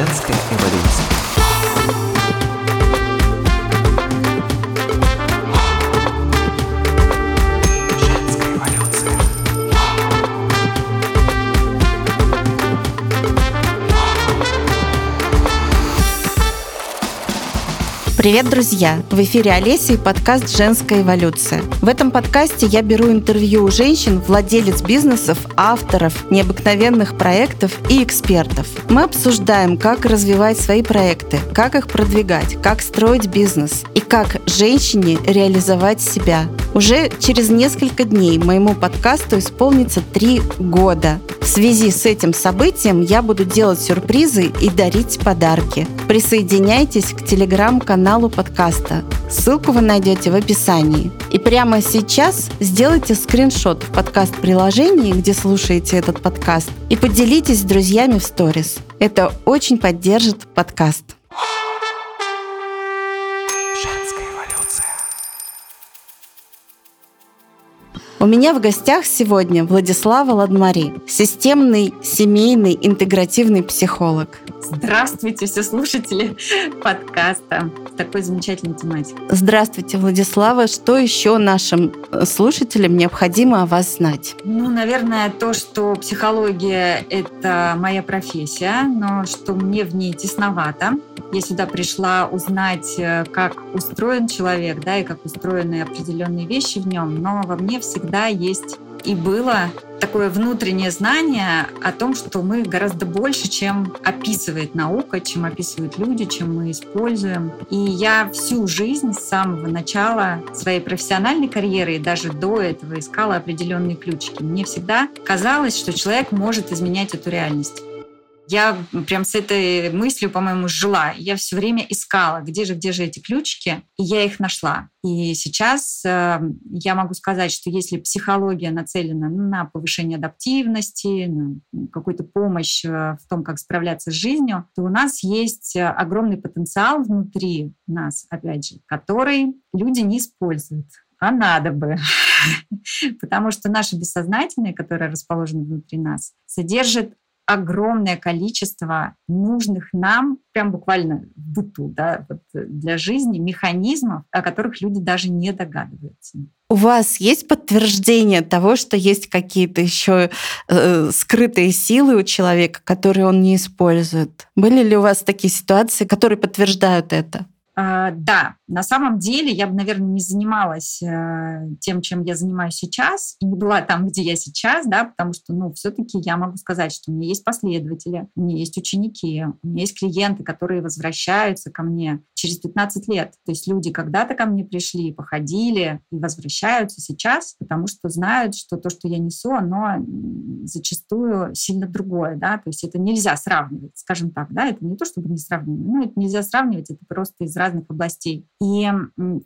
Женская эволюция. Привет, друзья! В эфире Олеся и подкаст «Женская эволюция». В этом подкасте я беру интервью у женщин, владелец бизнесов, авторов, необыкновенных проектов и экспертов. Мы обсуждаем, как развивать свои проекты, как их продвигать, как строить бизнес и как женщине реализовать себя. Уже через несколько дней моему подкасту исполнится три года. В связи с этим событием я буду делать сюрпризы и дарить подарки. Присоединяйтесь к телеграм-каналу подкаста. Ссылку вы найдете в описании. И прямо сейчас сделайте скриншот в подкаст-приложении, где слушаете этот подкаст, и поделитесь с друзьями в сторис. Это очень поддержит подкаст. У меня в гостях сегодня Владислава Ладмари, системный, семейный, интегративный психолог. Здравствуйте, все слушатели подкаста с такой замечательной тематикой. Здравствуйте, Владислава. Что еще нашим э, слушателям необходимо о вас знать? Ну, наверное, то, что психология — это моя профессия, но что мне в ней тесновато. Я сюда пришла узнать, э, как устроен человек, да, и как устроены определенные вещи в нем, но во мне всегда есть и было такое внутреннее знание о том, что мы гораздо больше, чем описывает наука, чем описывают люди, чем мы используем. И я всю жизнь с самого начала своей профессиональной карьеры и даже до этого искала определенные ключики. Мне всегда казалось, что человек может изменять эту реальность. Я прям с этой мыслью, по-моему, жила. Я все время искала, где же, где же эти ключики, и я их нашла. И сейчас э, я могу сказать, что если психология нацелена на повышение адаптивности, на какую-то помощь э, в том, как справляться с жизнью, то у нас есть э, огромный потенциал внутри нас, опять же, который люди не используют а надо бы. Потому что наше бессознательное, которое расположено внутри нас, содержит огромное количество нужных нам, прям буквально в быту, да, вот для жизни механизмов, о которых люди даже не догадываются. У вас есть подтверждение того, что есть какие-то еще э, скрытые силы у человека, которые он не использует? Были ли у вас такие ситуации, которые подтверждают это? А, да, на самом деле я бы, наверное, не занималась э, тем, чем я занимаюсь сейчас, и не была там, где я сейчас, да, потому что, ну, все-таки я могу сказать, что у меня есть последователи, у меня есть ученики, у меня есть клиенты, которые возвращаются ко мне через 15 лет. То есть люди когда-то ко мне пришли, походили и возвращаются сейчас, потому что знают, что то, что я несу, оно зачастую сильно другое, да, то есть это нельзя сравнивать, скажем так, да, это не то, чтобы не сравнивать, но это нельзя сравнивать, это просто из разных областей. И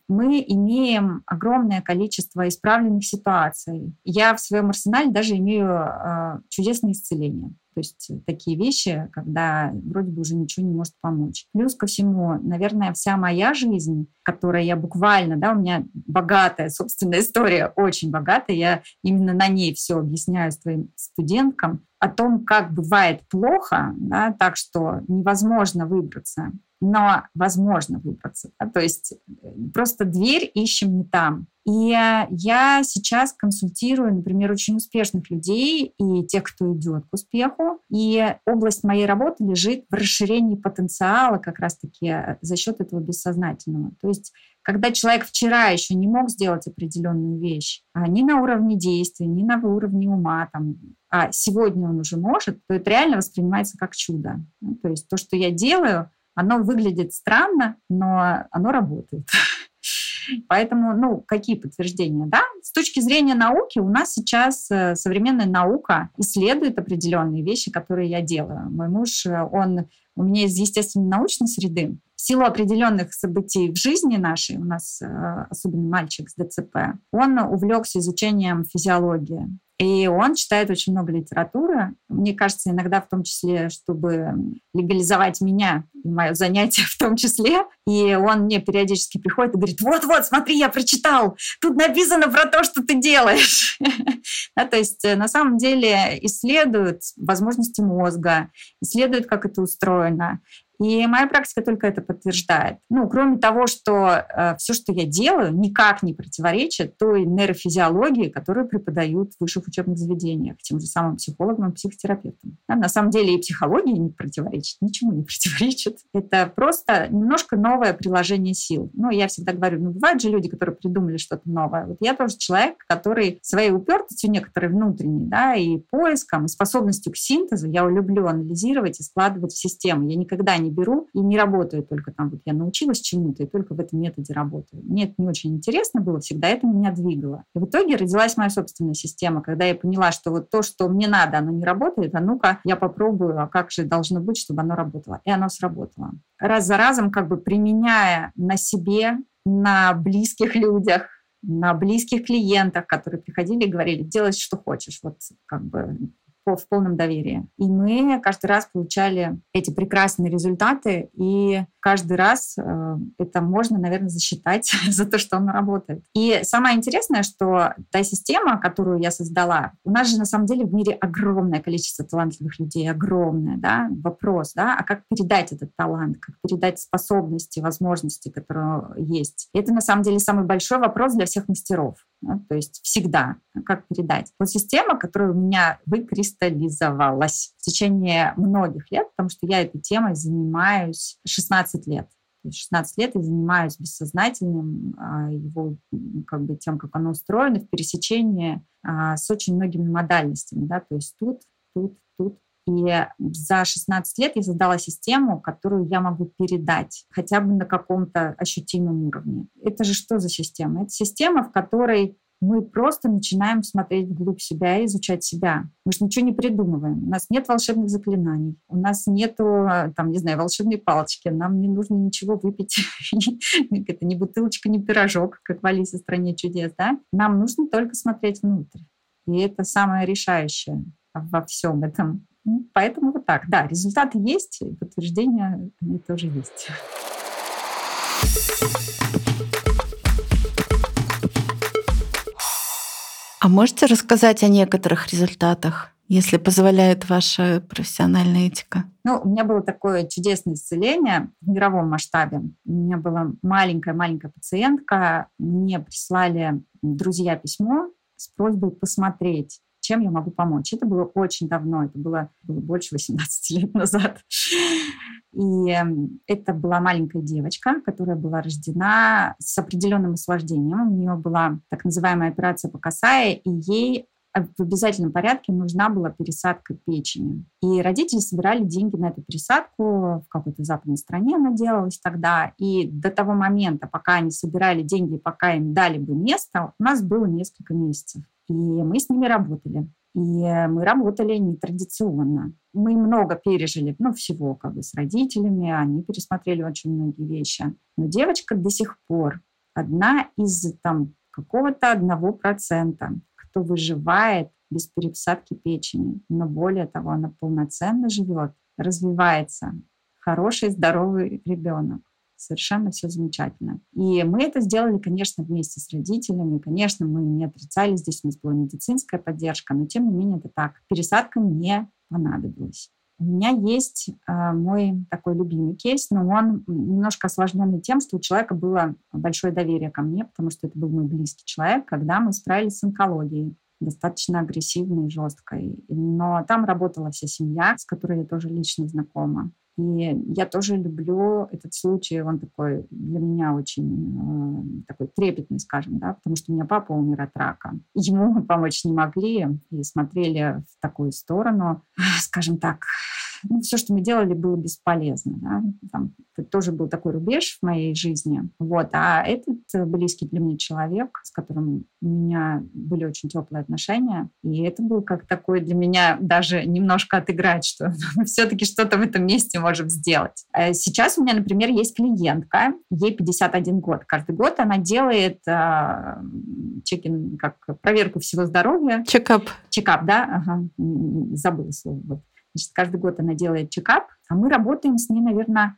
мы имеем огромное количество исправленных ситуаций. Я в своем арсенале даже имею э, чудесное исцеление. То есть такие вещи, когда вроде бы уже ничего не может помочь. Плюс ко всему, наверное, вся моя жизнь, которая я буквально, да, у меня богатая собственная история, очень богатая, я именно на ней все объясняю своим студенткам, о том, как бывает плохо, да, так что невозможно выбраться но возможно выбраться. Да? То есть э, просто дверь ищем не там. И я сейчас консультирую, например, очень успешных людей и тех, кто идет к успеху. И область моей работы лежит в расширении потенциала как раз-таки э, за счет этого бессознательного. То есть когда человек вчера еще не мог сделать определенную вещь, а ни на уровне действия, ни на уровне ума, там, а сегодня он уже может, то это реально воспринимается как чудо. Ну, то есть то, что я делаю, оно выглядит странно, но оно работает. Поэтому, ну, какие подтверждения? Да, с точки зрения науки у нас сейчас э, современная наука исследует определенные вещи, которые я делаю. Мой муж, э, он у меня из естественно научной среды, силу определенных событий в жизни нашей, у нас э, особенно мальчик с ДЦП, он увлекся изучением физиологии. И он читает очень много литературы. Мне кажется, иногда в том числе, чтобы легализовать меня и мое занятие в том числе. И он мне периодически приходит и говорит, вот-вот, смотри, я прочитал, тут написано про то, что ты делаешь. то есть э, на самом деле исследуют возможности мозга, исследуют, как это устроено. И моя практика только это подтверждает. Ну, кроме того, что э, все, что я делаю, никак не противоречит той нейрофизиологии, которую преподают в высших учебных заведениях, тем же самым психологам и психотерапевтам. Да, на самом деле и психология не противоречит, ничему не противоречит. Это просто немножко новое приложение сил. Ну, я всегда говорю, ну, бывают же люди, которые придумали что-то новое. Вот я тоже человек, который своей упертостью некоторой внутренней, да, и поиском, и способностью к синтезу я люблю анализировать и складывать в систему. Я никогда не беру и не работаю только там, вот я научилась чему-то и только в этом методе работаю. Мне это не очень интересно было, всегда это меня двигало. И в итоге родилась моя собственная система, когда я поняла, что вот то, что мне надо, оно не работает, а ну-ка я попробую, а как же должно быть, чтобы оно работало. И оно сработало. Раз за разом как бы применяя на себе, на близких людях, на близких клиентах, которые приходили и говорили, делай, что хочешь. Вот как бы в полном доверии. И мы каждый раз получали эти прекрасные результаты, и каждый раз э, это можно, наверное, засчитать за то, что он работает. И самое интересное, что та система, которую я создала, у нас же на самом деле в мире огромное количество талантливых людей, огромное, да, вопрос, да, а как передать этот талант, как передать способности, возможности, которые есть. И это на самом деле самый большой вопрос для всех мастеров. Да, то есть всегда, как передать. Вот система, которая у меня выкристаллизовалась в течение многих лет, потому что я этой темой занимаюсь 16 лет. 16 лет я занимаюсь бессознательным, а, его как бы тем, как оно устроено, в пересечении а, с очень многими модальностями. Да? То есть тут, тут, тут. И за 16 лет я создала систему, которую я могу передать хотя бы на каком-то ощутимом уровне. Это же что за система? Это система, в которой мы просто начинаем смотреть вглубь себя и изучать себя. Мы же ничего не придумываем. У нас нет волшебных заклинаний, у нас нету, там, не знаю, волшебной палочки, нам не нужно ничего выпить. Это не бутылочка, не пирожок, как в Алисе в стране чудес, да? Нам нужно только смотреть внутрь. И это самое решающее во всем этом. Ну, поэтому вот так. Да, результаты есть, подтверждения они тоже есть. А можете рассказать о некоторых результатах, если позволяет ваша профессиональная этика? Ну, у меня было такое чудесное исцеление в мировом масштабе. У меня была маленькая-маленькая пациентка. Мне прислали друзья письмо с просьбой посмотреть, чем я могу помочь. Это было очень давно, это было, было больше 18 лет назад. И эм, это была маленькая девочка, которая была рождена с определенным осложнением. У нее была так называемая операция по касае, и ей в обязательном порядке нужна была пересадка печени. И родители собирали деньги на эту пересадку, в какой-то западной стране она делалась тогда. И до того момента, пока они собирали деньги, пока им дали бы место, у нас было несколько месяцев. И мы с ними работали. И мы работали нетрадиционно. Мы много пережили, ну, всего как бы с родителями, они пересмотрели очень многие вещи. Но девочка до сих пор одна из там какого-то одного процента, кто выживает без пересадки печени. Но более того, она полноценно живет, развивается. Хороший, здоровый ребенок совершенно все замечательно. И мы это сделали, конечно, вместе с родителями. Конечно, мы не отрицали, здесь у нас была медицинская поддержка, но тем не менее это так. Пересадка не понадобилась. У меня есть э, мой такой любимый кейс, но он немножко осложненный тем, что у человека было большое доверие ко мне, потому что это был мой близкий человек, когда мы справились с онкологией достаточно агрессивной и жесткой. Но там работала вся семья, с которой я тоже лично знакома. И я тоже люблю этот случай, он такой для меня очень э, такой трепетный, скажем, да, потому что у меня папа умер от рака. Ему помочь не могли и смотрели в такую сторону, скажем так, ну, все, что мы делали, было бесполезно. Да? Там, это тоже был такой рубеж в моей жизни. Вот. А этот близкий для меня человек, с которым у меня были очень теплые отношения, и это был как такой для меня даже немножко отыграть, что все-таки что-то в этом месте можем сделать. А сейчас у меня, например, есть клиентка, ей 51 год. Каждый год она делает э, чекин, как проверку всего здоровья. Чекап. Чекап, да? Ага, забыла слово. Значит, каждый год она делает чекап, а мы работаем с ней, наверное,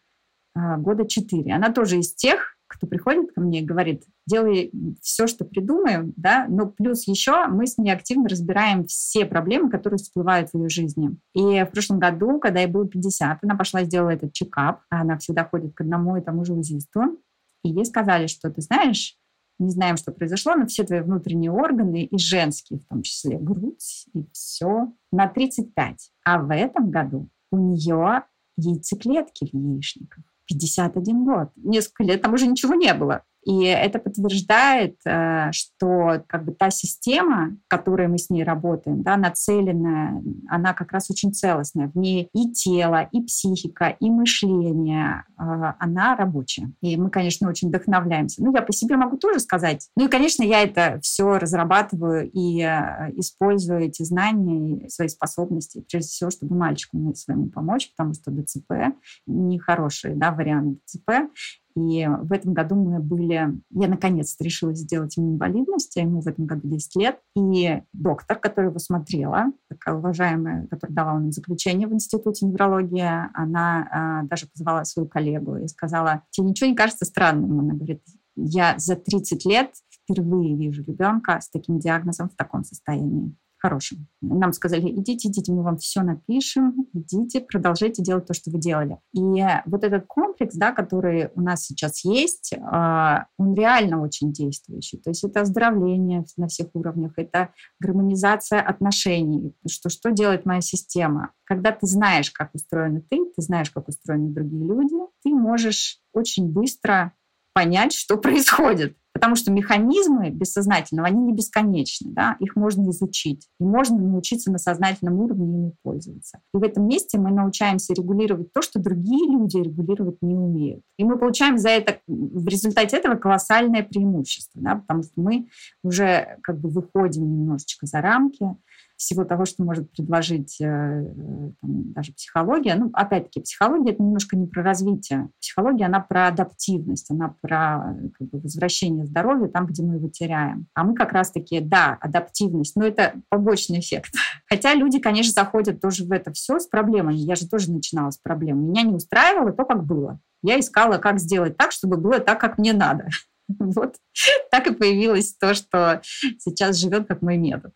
а, года четыре. Она тоже из тех, кто приходит ко мне и говорит, делай все, что придумаем, да, но плюс еще мы с ней активно разбираем все проблемы, которые всплывают в ее жизни. И в прошлом году, когда ей было 50, она пошла сделала этот чекап, она всегда ходит к одному и тому же узисту, и ей сказали, что ты знаешь, не знаем, что произошло, но все твои внутренние органы, и женские, в том числе грудь, и все, на 35. А в этом году у нее яйцеклетки в яичниках. 51 год. Несколько лет там уже ничего не было. И это подтверждает, э, что как бы та система, в которой мы с ней работаем, да, нацеленная, она как раз очень целостная. В ней и тело, и психика, и мышление, э, она рабочая. И мы, конечно, очень вдохновляемся. Ну, я по себе могу тоже сказать. Ну и, конечно, я это все разрабатываю и э, использую эти знания, свои способности, прежде всего, чтобы мальчику своему помочь, потому что ДЦП нехороший да, вариант ДЦП. И в этом году мы были... Я наконец-то решила сделать ему инвалидность, ему в этом году 10 лет. И доктор, который его смотрела, такая уважаемая, которая давала нам заключение в Институте неврологии, она э, даже позвала свою коллегу и сказала, тебе ничего не кажется странным? Она говорит, я за 30 лет впервые вижу ребенка с таким диагнозом в таком состоянии хорошим. Нам сказали, идите, идите, мы вам все напишем, идите, продолжайте делать то, что вы делали. И вот этот комплекс, да, который у нас сейчас есть, а, он реально очень действующий. То есть это оздоровление на всех уровнях, это гармонизация отношений, что, что делает моя система. Когда ты знаешь, как устроена ты, ты знаешь, как устроены другие люди, ты можешь очень быстро понять, что происходит. Потому что механизмы бессознательного, они не бесконечны, да? их можно изучить. И можно научиться на сознательном уровне ими пользоваться. И в этом месте мы научаемся регулировать то, что другие люди регулировать не умеют. И мы получаем за это, в результате этого колоссальное преимущество, да? потому что мы уже как бы выходим немножечко за рамки, всего того, что может предложить э, там, даже психология. Ну, опять-таки, психология — это немножко не про развитие. Психология, она про адаптивность, она про как бы, возвращение здоровья там, где мы его теряем. А мы как раз-таки, да, адаптивность, но это побочный эффект. Хотя люди, конечно, заходят тоже в это все с проблемами. Я же тоже начинала с проблем. Меня не устраивало то, как было. Я искала, как сделать так, чтобы было так, как мне надо. Вот так и появилось то, что сейчас живет как мой метод.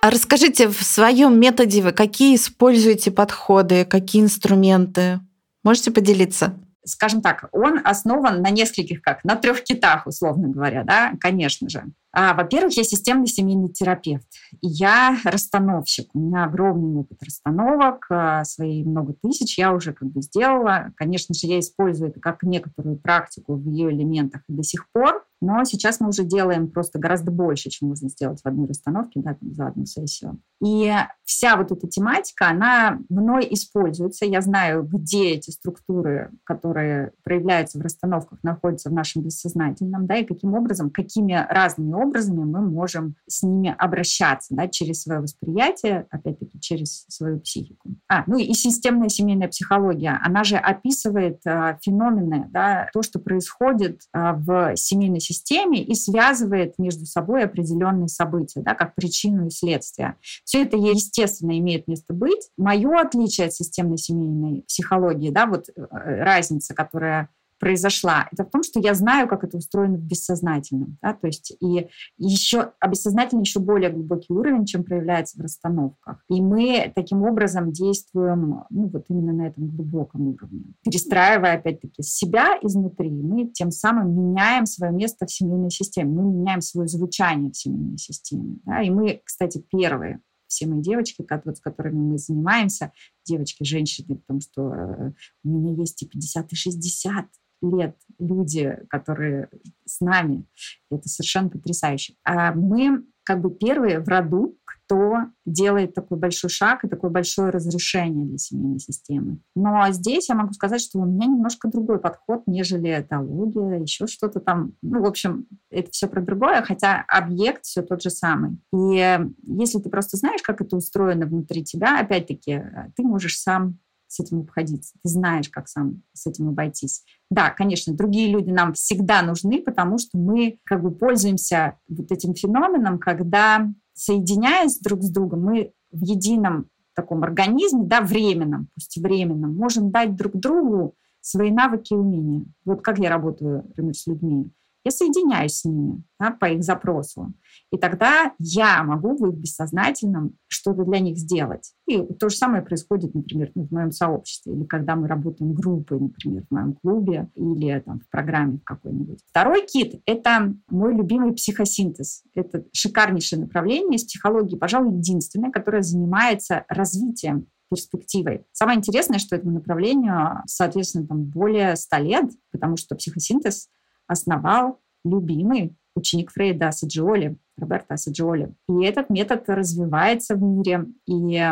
А расскажите, в своем методе вы какие используете подходы, какие инструменты? Можете поделиться? Скажем так, он основан на нескольких, как на трех китах, условно говоря, да, конечно же. А, во-первых, я системный семейный терапевт. Я расстановщик. У меня огромный опыт расстановок, а, свои много тысяч я уже как бы сделала. Конечно же, я использую это как некоторую практику в ее элементах и до сих пор. Но сейчас мы уже делаем просто гораздо больше, чем можно сделать в одной расстановке да, за одну сессию. И вся вот эта тематика, она мной используется. Я знаю, где эти структуры, которые проявляются в расстановках, находятся в нашем бессознательном, да, и каким образом, какими разными образами мы можем с ними обращаться, да, через свое восприятие, опять-таки, через свою психику. А, ну и системная семейная психология, она же описывает а, феномены, да, то, что происходит а, в семейной системе и связывает между собой определенные события, да, как причину и следствие. Все это, естественно, имеет место быть. Мое отличие от системной семейной психологии, да, вот э, разница, которая произошла, это в том, что я знаю, как это устроено в бессознательном. Да? То есть и еще, а бессознательный еще более глубокий уровень, чем проявляется в расстановках. И мы таким образом действуем ну, вот именно на этом глубоком уровне. Перестраивая, опять-таки, себя изнутри, мы тем самым меняем свое место в семейной системе, мы меняем свое звучание в семейной системе. Да? И мы, кстати, первые все мои девочки, вот, с которыми мы занимаемся, девочки, женщины, потому что э, у меня есть и 50, и 60 лет люди, которые с нами. Это совершенно потрясающе. А мы как бы первые в роду, кто делает такой большой шаг и такое большое разрешение для семейной системы. Но здесь я могу сказать, что у меня немножко другой подход, нежели этология, еще что-то там. Ну, в общем, это все про другое, хотя объект все тот же самый. И если ты просто знаешь, как это устроено внутри тебя, опять-таки, ты можешь сам с этим обходиться. Ты знаешь, как сам с этим обойтись. Да, конечно, другие люди нам всегда нужны, потому что мы как бы пользуемся вот этим феноменом, когда соединяясь друг с другом, мы в едином таком организме, да, временном, пусть временном, можем дать друг другу свои навыки и умения. Вот как я работаю, например, с людьми я соединяюсь с ними да, по их запросу. И тогда я могу в их бессознательном что-то для них сделать. И то же самое происходит, например, в моем сообществе, или когда мы работаем группой, например, в моем клубе, или там, в программе какой-нибудь. Второй кит — это мой любимый психосинтез. Это шикарнейшее направление из психологии, пожалуй, единственное, которое занимается развитием перспективой. Самое интересное, что этому направлению, соответственно, там более 100 лет, потому что психосинтез основал любимый ученик Фрейда Асаджиоли, Роберто Асаджиоли. И этот метод развивается в мире, и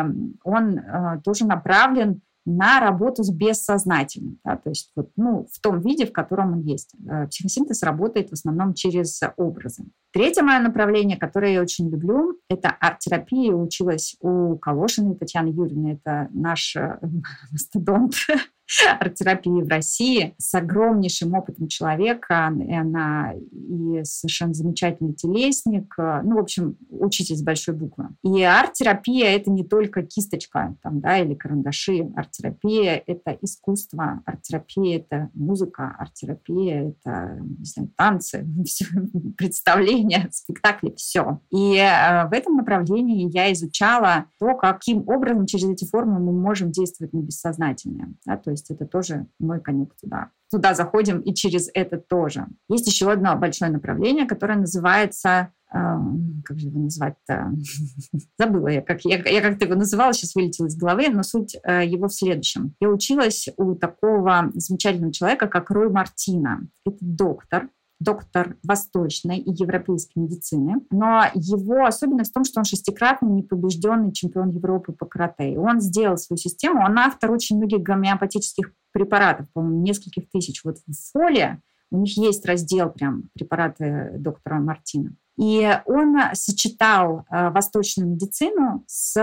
он э, тоже направлен на работу с бессознательным, да, то есть вот, ну, в том виде, в котором он есть. Э, психосинтез работает в основном через образы. Третье мое направление, которое я очень люблю, это арт-терапия. Училась у Калошиной Татьяны Юрьевны, это наш э, мастодонт арт-терапии в России с огромнейшим опытом человека. И она и совершенно замечательный телесник. Ну, в общем, учитель с большой буквы. И арт-терапия — это не только кисточка там, да, или карандаши. Арт-терапия — это искусство. Арт-терапия — это музыка. Арт-терапия — это не знаю, танцы, представления, спектакли, все. И э, в этом направлении я изучала то, каким образом через эти формы мы можем действовать на бессознательное. Да, то есть это тоже мой конек туда. Туда заходим и через это тоже. Есть еще одно большое направление, которое называется э, как же его назвать-то? Забыла я, как я, я как-то его называла, сейчас вылетело из головы, но суть э, его в следующем. Я училась у такого замечательного человека, как Рой Мартина. Это доктор, доктор восточной и европейской медицины. Но его особенность в том, что он шестикратный непобежденный чемпион Европы по карате. Он сделал свою систему. Он автор очень многих гомеопатических препаратов, по-моему, нескольких тысяч. Вот в фоле у них есть раздел прям препараты доктора Мартина. И он сочетал э, восточную медицину с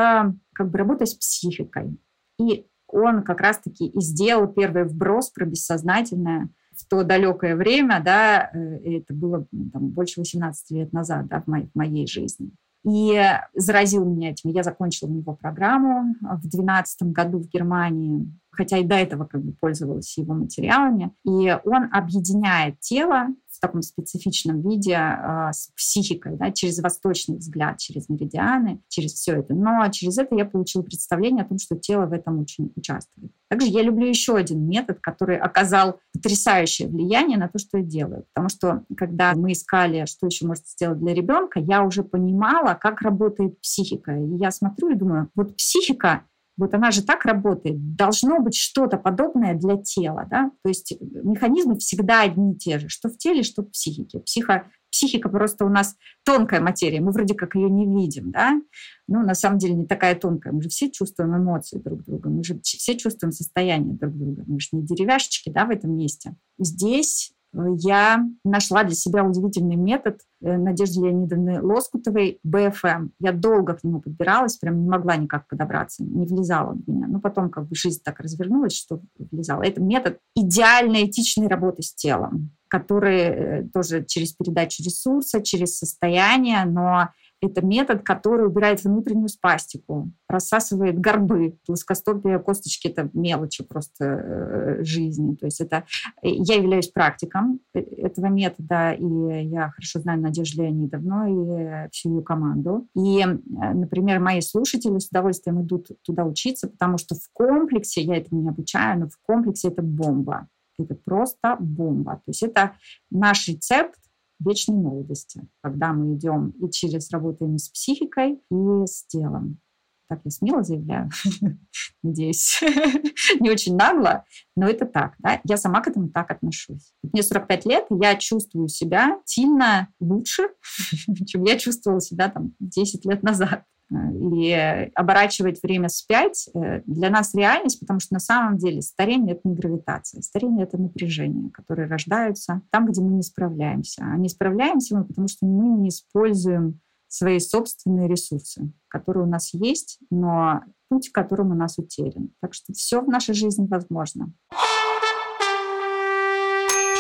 как бы работой с психикой. И он как раз-таки и сделал первый вброс про бессознательное в то далекое время, да, э, это было там, больше 18 лет назад, да, в моей, в моей жизни. И заразил меня этим. Я закончила у него программу в 2012 году в Германии хотя и до этого как бы пользовалась его материалами. И он объединяет тело таком специфичном виде э, с психикой, да, через восточный взгляд, через меридианы, через все это. Но через это я получила представление о том, что тело в этом очень участвует. Также я люблю еще один метод, который оказал потрясающее влияние на то, что я делаю. Потому что когда мы искали, что еще может сделать для ребенка, я уже понимала, как работает психика. И я смотрю и думаю, вот психика вот она же так работает. Должно быть что-то подобное для тела. Да? То есть механизмы всегда одни и те же, что в теле, что в психике. Психо, психика просто у нас тонкая материя, мы вроде как ее не видим. Да? Ну, на самом деле не такая тонкая. Мы же все чувствуем эмоции друг друга, мы же все чувствуем состояние друг друга. Мы же не деревяшечки да, в этом месте. Здесь я нашла для себя удивительный метод э, Надежды Леонидовны Лоскутовой БФМ. Я долго к нему подбиралась, прям не могла никак подобраться, не влезала в меня. Но потом как бы жизнь так развернулась, что влезала. Это метод идеальной этичной работы с телом, который э, тоже через передачу ресурса, через состояние, но это метод, который убирает внутреннюю спастику, рассасывает горбы. Плоскостопие косточки — это мелочи просто э, жизни. То есть это... Я являюсь практиком этого метода, и я хорошо знаю Надежду Леонидовну и всю ее команду. И, э, например, мои слушатели с удовольствием идут туда учиться, потому что в комплексе, я это не обучаю, но в комплексе это бомба. Это просто бомба. То есть это наш рецепт вечной молодости, когда мы идем и через работаем с психикой, и с телом. Так я смело заявляю, надеюсь, не очень нагло, но это так. Да? Я сама к этому так отношусь. Мне 45 лет, и я чувствую себя сильно лучше, чем я чувствовала себя там 10 лет назад. И оборачивать время вспять э, для нас реальность, потому что на самом деле старение — это не гравитация. Старение — это напряжение, которые рождаются там, где мы не справляемся. А не справляемся мы, потому что мы не используем свои собственные ресурсы, которые у нас есть, но путь к которому у нас утерян. Так что все в нашей жизни возможно.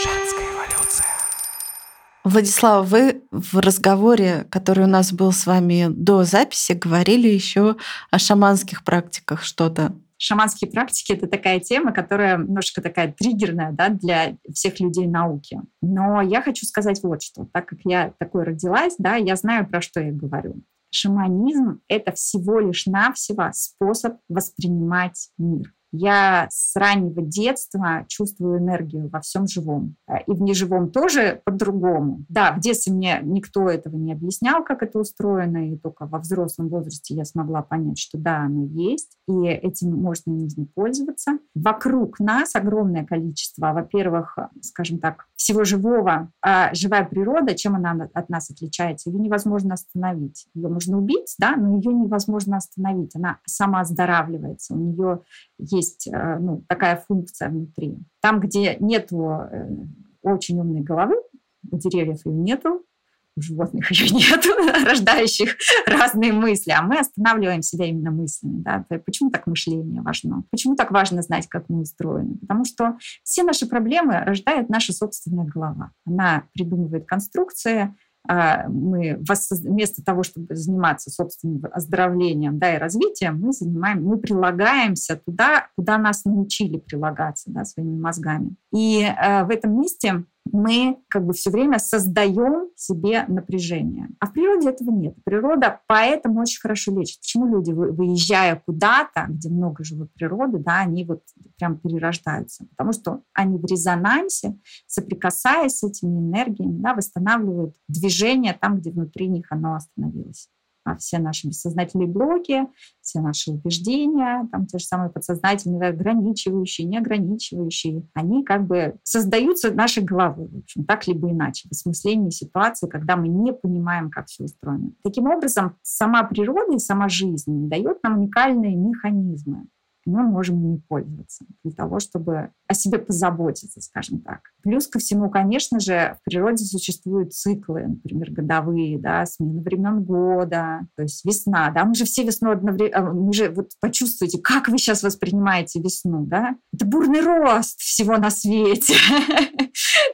Женская. Владислава, вы в разговоре, который у нас был с вами до записи, говорили еще о шаманских практиках что-то. Шаманские практики — это такая тема, которая немножко такая триггерная да, для всех людей науки. Но я хочу сказать вот что. Так как я такой родилась, да, я знаю, про что я говорю. Шаманизм — это всего лишь навсего способ воспринимать мир. Я с раннего детства чувствую энергию во всем живом. И в неживом тоже по-другому. Да, в детстве мне никто этого не объяснял, как это устроено, и только во взрослом возрасте я смогла понять, что да, оно есть, и этим можно и нужно пользоваться. Вокруг нас огромное количество, во-первых, скажем так, всего живого. А живая природа, чем она от нас отличается? Ее невозможно остановить. Ее можно убить, да, но ее невозможно остановить. Она сама оздоравливается. У нее есть э, ну, такая функция внутри. Там, где нету э, очень умной головы, у деревьев ее нету, у животных ее нету, рождающих разные мысли, а мы останавливаем себя именно мыслями. Да? Почему так мышление важно? Почему так важно знать, как мы устроены? Потому что все наши проблемы рождает наша собственная голова. Она придумывает конструкции, мы вместо того, чтобы заниматься собственным оздоровлением да, и развитием, мы занимаем, мы прилагаемся туда, куда нас научили прилагаться да, своими мозгами. И э, в этом месте мы как бы все время создаем себе напряжение. А в природе этого нет. Природа поэтому очень хорошо лечит. Почему люди, выезжая куда-то, где много живой природы, да, они вот прям перерождаются? Потому что они в резонансе, соприкасаясь с этими энергиями, да, восстанавливают движение там, где внутри них оно остановилось все наши бессознательные блоки, все наши убеждения, там те же самые подсознательные, ограничивающие, неограничивающие, они как бы создаются нашей головой, в общем, так либо иначе, в осмыслении ситуации, когда мы не понимаем, как все устроено. Таким образом, сама природа и сама жизнь дает нам уникальные механизмы, мы можем ими пользоваться для того, чтобы о себе позаботиться, скажем так. Плюс ко всему, конечно же, в природе существуют циклы, например, годовые, да, смена времен года, то есть весна, да, мы же все весну одновременно, а, мы же вот почувствуйте, как вы сейчас воспринимаете весну, да, это бурный рост всего на свете,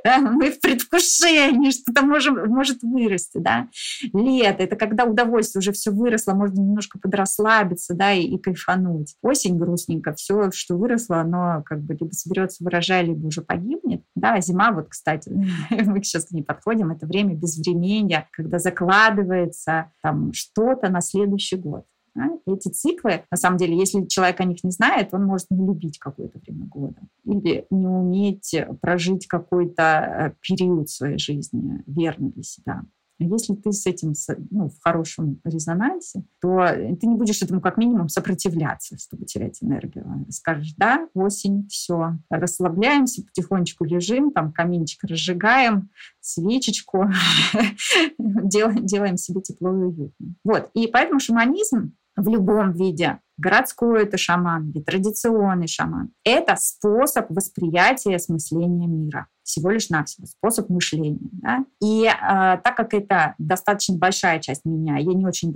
мы в предвкушении, что-то может вырасти, да. Лето — это когда удовольствие уже все выросло, можно немножко подрасслабиться, да, и, кайфануть. Осень грустненько, все, что выросло, оно как бы либо соберется в урожай, либо уже погибнет, да. Зима, вот, кстати, мы сейчас к ней подходим, это время безвременья, когда закладывается там что-то на следующий год. Да? Эти циклы, на самом деле, если человек о них не знает, он может не любить какое-то время года или не уметь прожить какой-то э, период своей жизни верно для себя. Если ты с этим ну, в хорошем резонансе, то ты не будешь этому как минимум сопротивляться, чтобы терять энергию. Скажешь, да, осень, все, расслабляемся, потихонечку лежим, там каминчик разжигаем, свечечку, делаем себе тепло и уютно. Вот. И поэтому шаманизм в любом виде. Городской это шаман или традиционный шаман. Это способ восприятия осмысления мира всего лишь навсего способ мышления. Да? И э, так как это достаточно большая часть меня, я не очень,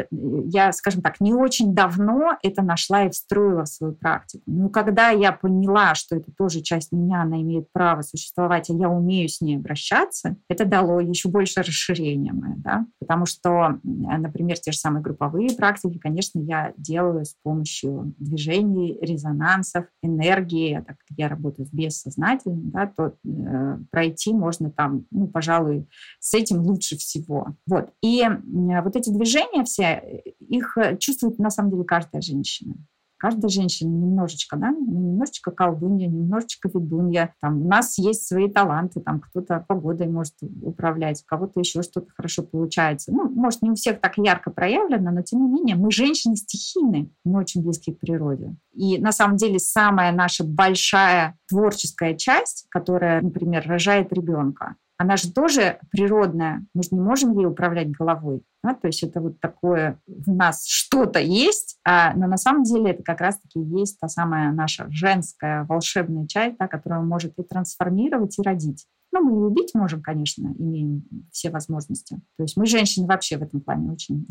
я, скажем так, не очень давно это нашла и встроила в свою практику. Но когда я поняла, что это тоже часть меня, она имеет право существовать, а я умею с ней обращаться, это дало еще больше расширения мое, да? потому что, например, те же самые групповые практики, конечно, я делаю с помощью движений, резонансов, энергии, так как я работаю с бессознательным, да, то э, пройти можно там, ну, пожалуй, с этим лучше всего. Вот. И вот эти движения все, их чувствует на самом деле каждая женщина Каждая женщина немножечко, да, ну, немножечко колдунья, немножечко ведунья. Там у нас есть свои таланты, там кто-то погодой может управлять, у кого-то еще что-то хорошо получается. Ну, может, не у всех так ярко проявлено, но тем не менее мы женщины стихийны, мы очень близки к природе. И на самом деле самая наша большая творческая часть, которая, например, рожает ребенка, она же тоже природная. Мы же не можем ей управлять головой. Да? То есть это вот такое в нас что-то есть, а, но на самом деле это как раз-таки есть та самая наша женская волшебная часть, да, которая может и трансформировать, и родить. Ну, мы и убить можем, конечно, имеем все возможности. То есть мы, женщины, вообще в этом плане очень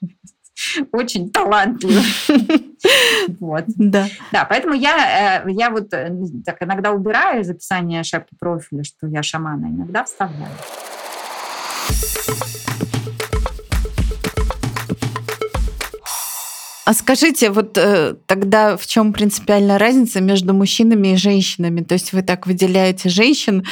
очень талантливы. Вот. Да. Да, поэтому я, э, я вот э, так иногда убираю из описания шапки профиля, что я шамана, иногда вставляю. А скажите, вот э, тогда в чем принципиальная разница между мужчинами и женщинами? То есть вы так выделяете женщин.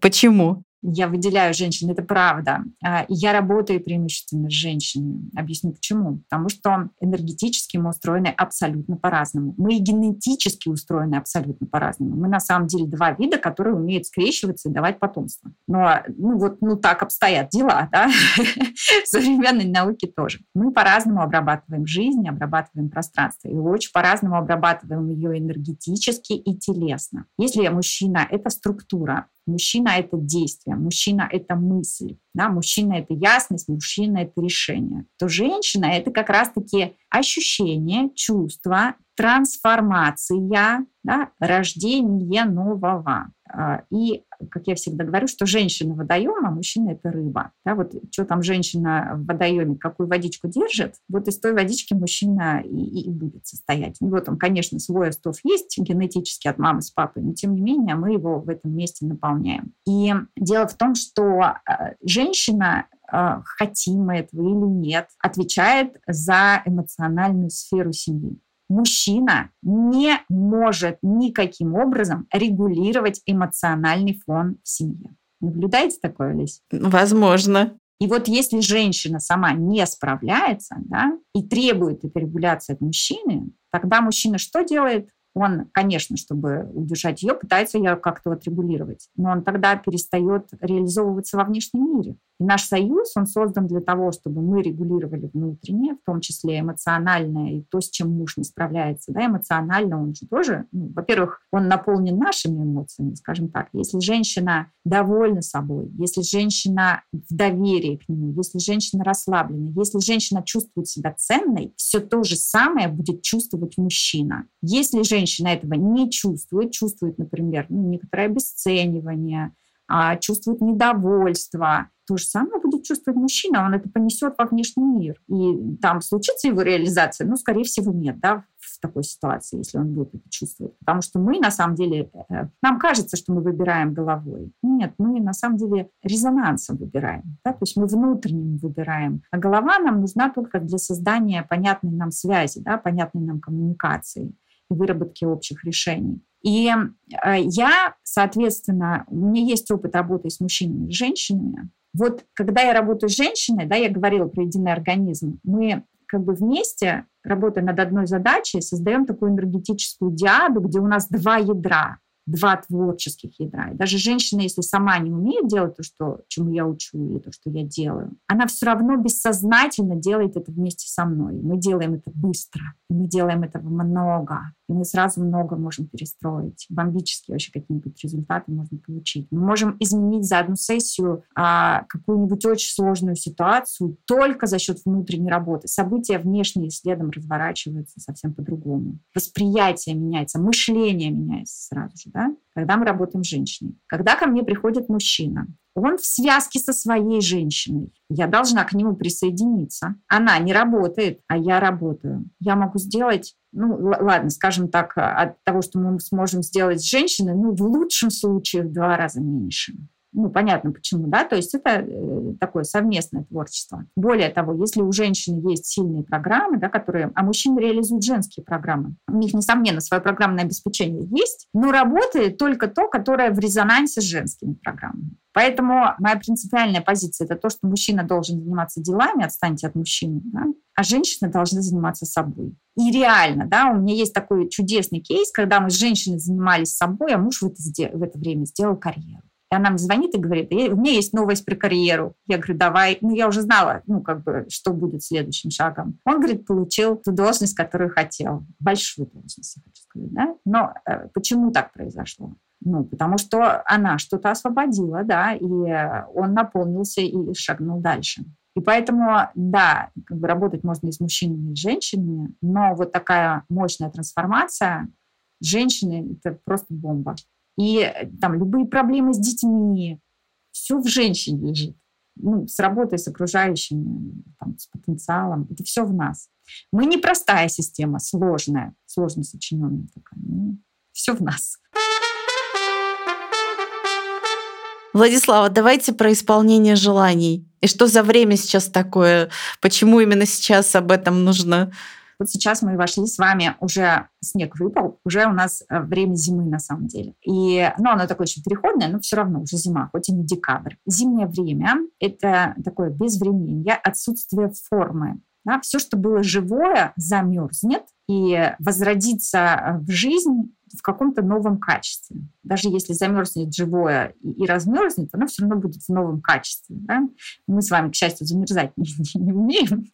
Почему? Я выделяю женщин, это правда. А, я работаю преимущественно с женщинами. Объясню почему. Потому что энергетически мы устроены абсолютно по-разному. Мы и генетически устроены абсолютно по-разному. Мы на самом деле два вида, которые умеют скрещиваться и давать потомство. Но ну вот ну так обстоят дела, да? В современной науке тоже. Мы по-разному обрабатываем жизнь, обрабатываем пространство. И очень по-разному обрабатываем ее энергетически и телесно. Если мужчина — это структура, Мужчина — это действие, мужчина — это мысль, да, мужчина — это ясность, мужчина — это решение. То женщина — это как раз-таки ощущение, чувство, трансформация, да, рождение нового. А, и, как я всегда говорю, что женщина водоем, а мужчина это рыба. Да, вот что там женщина в водоеме, какую водичку держит, вот из той водички мужчина и, и будет состоять. У него там, конечно, свой остов есть генетически от мамы с папой, но тем не менее мы его в этом месте наполняем. И дело в том, что а, женщина а, хотим мы этого или нет, отвечает за эмоциональную сферу семьи мужчина не может никаким образом регулировать эмоциональный фон в семье. Наблюдаете такое, Лесь? Возможно. И вот если женщина сама не справляется да, и требует этой регуляции от мужчины, тогда мужчина что делает? Он, конечно, чтобы удержать ее, пытается ее как-то отрегулировать, но он тогда перестает реализовываться во внешнем мире. И наш союз, он создан для того, чтобы мы регулировали внутреннее, в том числе эмоциональное, и то, с чем муж не справляется. Да, эмоционально он же тоже, ну, во-первых, он наполнен нашими эмоциями, скажем так. Если женщина довольна собой, если женщина в доверии к нему, если женщина расслаблена, если женщина чувствует себя ценной, все то же самое будет чувствовать мужчина. Если женщина этого не чувствует, чувствует, например, ну, некоторое обесценивание, чувствует недовольство, то же самое будет чувствовать мужчина, он это понесет во внешний мир. И там случится его реализация, ну, скорее всего, нет, да, в такой ситуации, если он будет это чувствовать. Потому что мы, на самом деле, э, нам кажется, что мы выбираем головой. Нет, мы, на самом деле, резонансом выбираем. Да? То есть мы внутренним выбираем. А голова нам нужна только для создания понятной нам связи, да, понятной нам коммуникации и выработки общих решений. И э, я, соответственно, у меня есть опыт работы с мужчинами и женщинами. Вот когда я работаю с женщиной, да, я говорила про единый организм, мы как бы вместе, работая над одной задачей, создаем такую энергетическую диаду, где у нас два ядра два творческих ядра. И даже женщина, если сама не умеет делать то, что, чему я учу, или то, что я делаю, она все равно бессознательно делает это вместе со мной. Мы делаем это быстро, и мы делаем этого много, и мы сразу много можем перестроить. Бомбические вообще какие-нибудь результаты можно получить. Мы можем изменить за одну сессию а, какую-нибудь очень сложную ситуацию только за счет внутренней работы. События внешние следом разворачиваются совсем по-другому. Восприятие меняется, мышление меняется сразу же да, когда мы работаем с женщиной. Когда ко мне приходит мужчина, он в связке со своей женщиной. Я должна к нему присоединиться. Она не работает, а я работаю. Я могу сделать, ну ладно, скажем так, от того, что мы сможем сделать с женщиной, ну в лучшем случае в два раза меньше Ну, понятно почему, да, то есть это э, такое совместное творчество. Более того, если у женщины есть сильные программы, да, которые, а мужчины реализуют женские программы, у них, несомненно, свое программное обеспечение есть, но работает только то, которое в резонансе с женскими программами. Поэтому моя принципиальная позиция – это то, что мужчина должен заниматься делами, отстаньте от мужчины, да? а женщина должна заниматься собой. И реально, да, у меня есть такой чудесный кейс, когда мы с женщиной занимались собой, а муж в это, в это время сделал карьеру. И она мне звонит и говорит, у меня есть новость про карьеру. Я говорю, давай. Ну, я уже знала, ну, как бы, что будет следующим шагом. Он, говорит, получил ту должность, которую хотел. Большую должность, я хочу сказать, да. Но э, почему так произошло? Ну, потому что она что-то освободила, да, и он наполнился и шагнул дальше. И поэтому, да, как бы работать можно и с мужчинами, и с женщинами, но вот такая мощная трансформация женщины – это просто бомба. И там любые проблемы с детьми, все в женщине лежит. Ну, с работой с окружающими, там, с потенциалом. Это все в нас. Мы не простая система, сложная, сложно сочиненная такая. Ну, все в нас. Владислава, давайте про исполнение желаний. И что за время сейчас такое? Почему именно сейчас об этом нужно? Вот сейчас мы вошли с вами, уже снег выпал, уже у нас э, время зимы на самом деле. И, ну, оно такое еще переходное, но все равно уже зима, хоть и не декабрь. Зимнее время — это такое безвременье, отсутствие формы. Да? Все, что было живое, замерзнет и возродится в жизнь в каком-то новом качестве. Даже если замерзнет живое и, и размерзнет, оно все равно будет в новом качестве. Да? Мы с вами, к счастью, замерзать не, не, не умеем.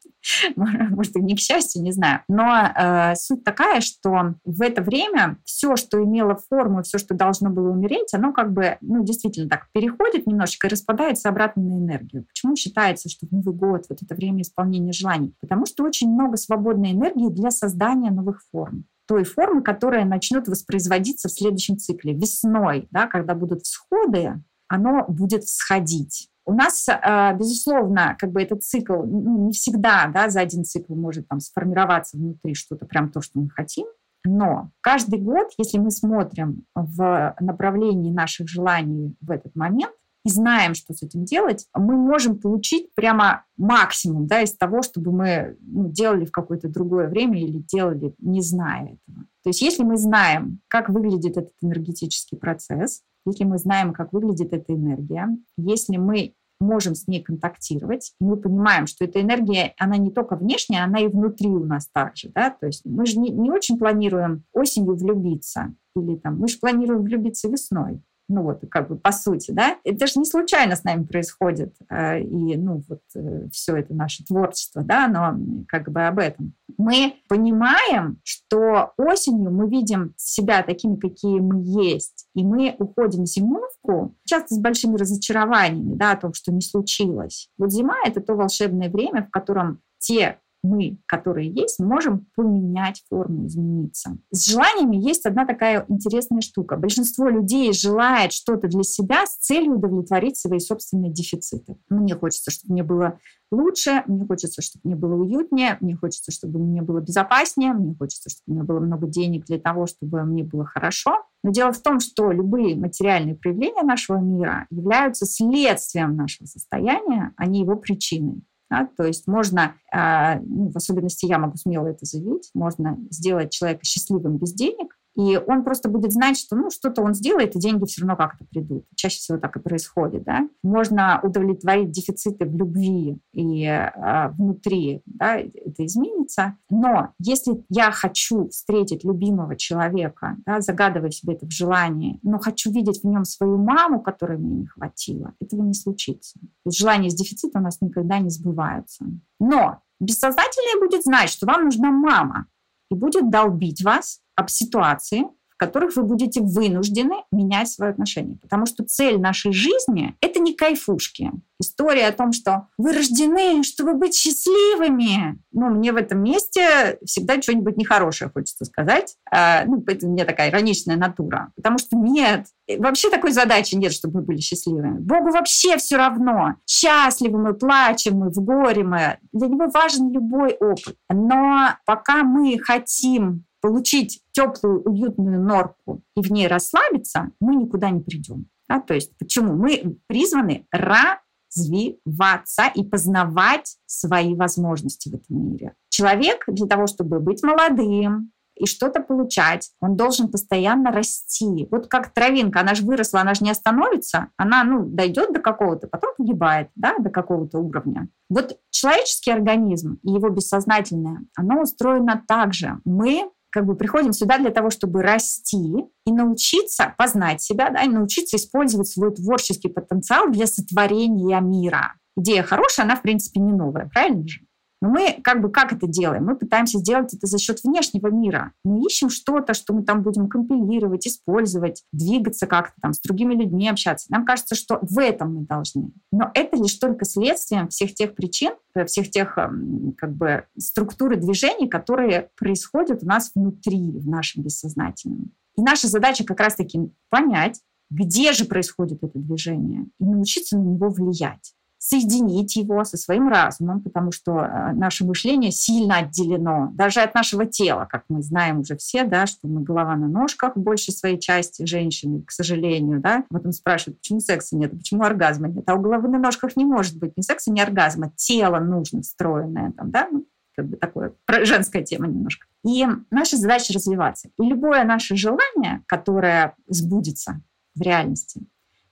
Может, и не к счастью, не знаю. Но э, суть такая, что в это время все, что имело форму, все, что должно было умереть, оно как бы, ну, действительно так переходит немножечко и распадается обратно на энергию. Почему считается, что в Новый год вот это время исполнения желаний? Потому что очень много свободной энергии для создания новых форм той формы, которая начнет воспроизводиться в следующем цикле. Весной, да, когда будут всходы, оно будет всходить. У нас, э, безусловно, как бы этот цикл ну, не всегда да, за один цикл может там, сформироваться внутри что-то прям то, что мы хотим. Но каждый год, если мы смотрим в направлении наших желаний в этот момент, и знаем, что с этим делать, мы можем получить прямо максимум да, из того, чтобы мы ну, делали в какое-то другое время или делали, не зная этого. То есть если мы знаем, как выглядит этот энергетический процесс, если мы знаем, как выглядит эта энергия, если мы можем с ней контактировать, и мы понимаем, что эта энергия, она не только внешняя, она и внутри у нас также, да, то есть мы же не, не очень планируем осенью влюбиться, или там, мы же планируем влюбиться весной, ну вот, как бы по сути, да, это же не случайно с нами происходит, э, и, ну, вот э, все это наше творчество, да, но как бы об этом. Мы понимаем, что осенью мы видим себя такими, какие мы есть, и мы уходим в зимовку, часто с большими разочарованиями, да, о том, что не случилось. Вот зима — это то волшебное время, в котором те мы, которые есть, можем поменять форму, измениться. С желаниями есть одна такая интересная штука. Большинство людей желает что-то для себя с целью удовлетворить свои собственные дефициты. Мне хочется, чтобы мне было лучше, мне хочется, чтобы мне было уютнее, мне хочется, чтобы мне было безопаснее, мне хочется, чтобы у меня было много денег для того, чтобы мне было хорошо. Но дело в том, что любые материальные проявления нашего мира являются следствием нашего состояния, а не его причиной. Да? То есть можно, а, ну, в особенности я могу смело это заявить, можно сделать человека счастливым без денег, и он просто будет знать, что ну, что-то он сделает, и деньги все равно как-то придут. Чаще всего так и происходит. Да? Можно удовлетворить дефициты в любви и э, внутри, да, это изменится. Но если я хочу встретить любимого человека, да, загадывая себе это в желании, но хочу видеть в нем свою маму, которой мне не хватило, этого не случится. Желания с дефицита у нас никогда не сбываются. Но бессознательное будет знать, что вам нужна мама, и будет долбить вас об ситуации, которых вы будете вынуждены менять свое отношение. Потому что цель нашей жизни — это не кайфушки. История о том, что вы рождены, чтобы быть счастливыми. Ну, мне в этом месте всегда что-нибудь нехорошее хочется сказать. А, ну, это у меня такая ироничная натура. Потому что нет, вообще такой задачи нет, чтобы мы были счастливыми. Богу вообще все равно. Счастливы мы, плачем мы, в горе мы. Для него важен любой опыт. Но пока мы хотим получить теплую, уютную норку и в ней расслабиться, мы никуда не придем. Да? То есть почему? Мы призваны развиваться и познавать свои возможности в этом мире. Человек для того, чтобы быть молодым, и что-то получать. Он должен постоянно расти. Вот как травинка, она же выросла, она же не остановится, она ну, дойдет до какого-то, потом погибает да, до какого-то уровня. Вот человеческий организм и его бессознательное, оно устроено так же. Мы как бы приходим сюда для того, чтобы расти и научиться познать себя, да, и научиться использовать свой творческий потенциал для сотворения мира. Идея хорошая, она, в принципе, не новая, правильно же? Но мы как бы как это делаем? Мы пытаемся сделать это за счет внешнего мира. Мы ищем что-то, что мы там будем компилировать, использовать, двигаться как-то там, с другими людьми общаться. Нам кажется, что в этом мы должны. Но это лишь только следствием всех тех причин, э, всех тех эм, как бы структуры движений, которые происходят у нас внутри, в нашем бессознательном. И наша задача как раз-таки понять, где же происходит это движение, и научиться на него влиять соединить его со своим разумом, потому что э, наше мышление сильно отделено даже от нашего тела, как мы знаем уже все, да, что мы голова на ножках в большей своей части женщины, к сожалению, да. Потом спрашивают, почему секса нет, почему оргазма нет, а у головы на ножках не может быть ни секса, ни оргазма, тело нужно встроенное там, да, ну, как бы такое, женская тема немножко. И наша задача развиваться. И любое наше желание, которое сбудется в реальности,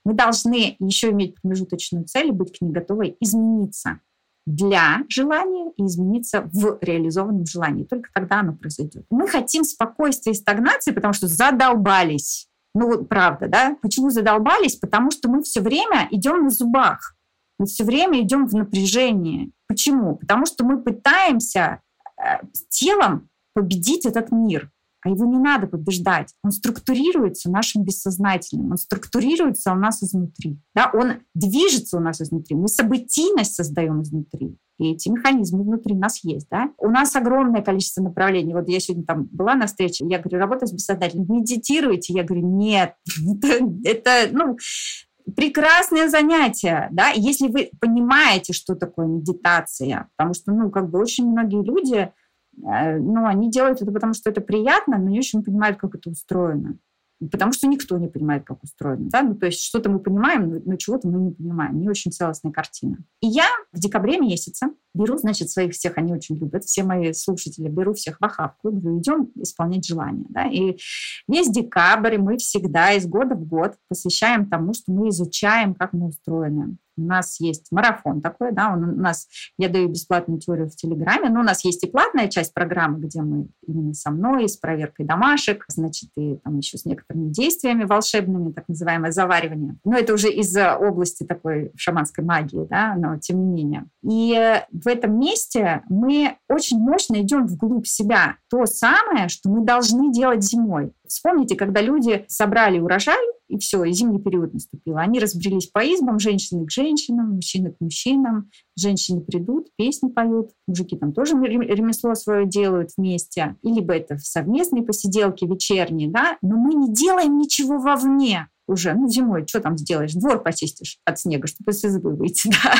мы должны еще иметь промежуточную цель и быть к ней готовой измениться для желания и измениться в реализованном желании. Только тогда оно произойдет. Мы хотим спокойствия и стагнации, потому что задолбались. Ну вот правда, да? Почему задолбались? Потому что мы все время идем на зубах. Мы все время идем в напряжении. Почему? Потому что мы пытаемся э, телом победить этот мир а его не надо побеждать. Он структурируется нашим бессознательным, он структурируется у нас изнутри. Да? Он движется у нас изнутри. Мы событийность создаем изнутри. И эти механизмы внутри нас есть. Да? У нас огромное количество направлений. Вот я сегодня там была на встрече, я говорю, работа с бессознательным, медитируйте. Я говорю, нет, это, это ну, прекрасное занятие, да, если вы понимаете, что такое медитация, потому что, ну, как бы очень многие люди, Э, ну, они делают это потому, что это приятно, но не очень понимают, как это устроено. Потому что никто не понимает, как устроено. Да? Ну, то есть что-то мы понимаем, но чего-то мы не понимаем. Не очень целостная картина. И я в декабре месяце беру, значит, своих всех, они очень любят, все мои слушатели, беру всех в охапку, говорю, идем исполнять желания. Да? И весь декабрь мы всегда из года в год посвящаем тому, что мы изучаем, как мы устроены. У нас есть марафон такой, да, он, у нас, я даю бесплатную теорию в Телеграме, но у нас есть и платная часть программы, где мы именно со мной, с проверкой домашек, значит, и там еще с некоторыми действиями волшебными, так называемое заваривание. Но это уже из области такой шаманской магии, да, но тем не менее. И в этом месте мы очень мощно идем вглубь себя. То самое, что мы должны делать зимой. Вспомните, когда люди собрали урожай, и все, и зимний период наступил. Они разбрелись по избам, женщины к женщинам, мужчины к мужчинам. Женщины придут, песни поют, мужики там тоже ремесло свое делают вместе. И либо это совместные посиделки вечерние, да, но мы не делаем ничего вовне уже, ну, зимой, что там сделаешь? Двор почистишь от снега, чтобы из избы выйти, да.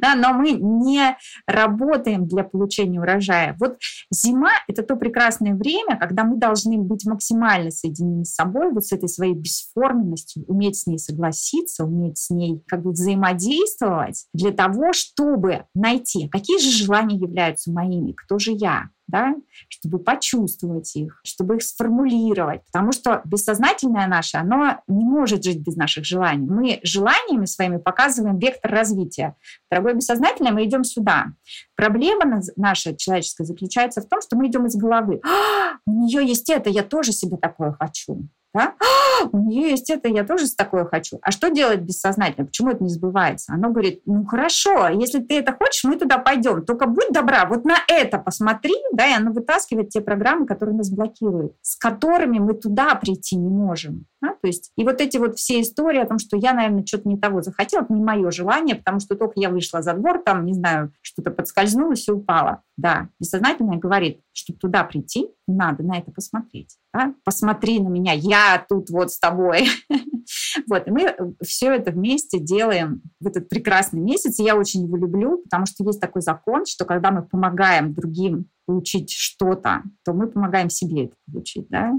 да. Но мы не работаем для получения урожая. Вот зима — это то прекрасное время, когда мы должны быть максимально соединены с собой, вот с этой своей бесформенностью, уметь с ней согласиться, уметь с ней как бы взаимодействовать для того, чтобы найти, какие же желания являются моими, кто же я, да, чтобы почувствовать их, чтобы их сформулировать. Потому что бессознательное наше, оно не может жить без наших желаний. Мы желаниями своими показываем вектор развития. Дорогое бессознательное, мы идем сюда. Проблема наша человеческая заключается в том, что мы идем из головы. А, у нее есть это, я тоже себе такое хочу. Да? А, у нее есть это, я тоже такое хочу. А что делать бессознательно? Почему это не сбывается? Оно говорит, ну хорошо, если ты это хочешь, мы туда пойдем. Только будь добра, вот на это посмотри, да, и оно вытаскивает те программы, которые нас блокируют, с которыми мы туда прийти не можем. Да? То есть, и вот эти вот все истории о том, что я, наверное, что-то не того захотела, это не мое желание, потому что только я вышла за двор, там, не знаю, что-то подскользнулось и упало. Да, бессознательное говорит, чтобы туда прийти, надо на это посмотреть. Да? Посмотри на меня, я тут вот с тобой. Вот, и мы все это вместе делаем в этот прекрасный месяц. Я очень его люблю, потому что есть такой закон, что когда мы помогаем другим получить что-то, то мы помогаем себе это получить. Да?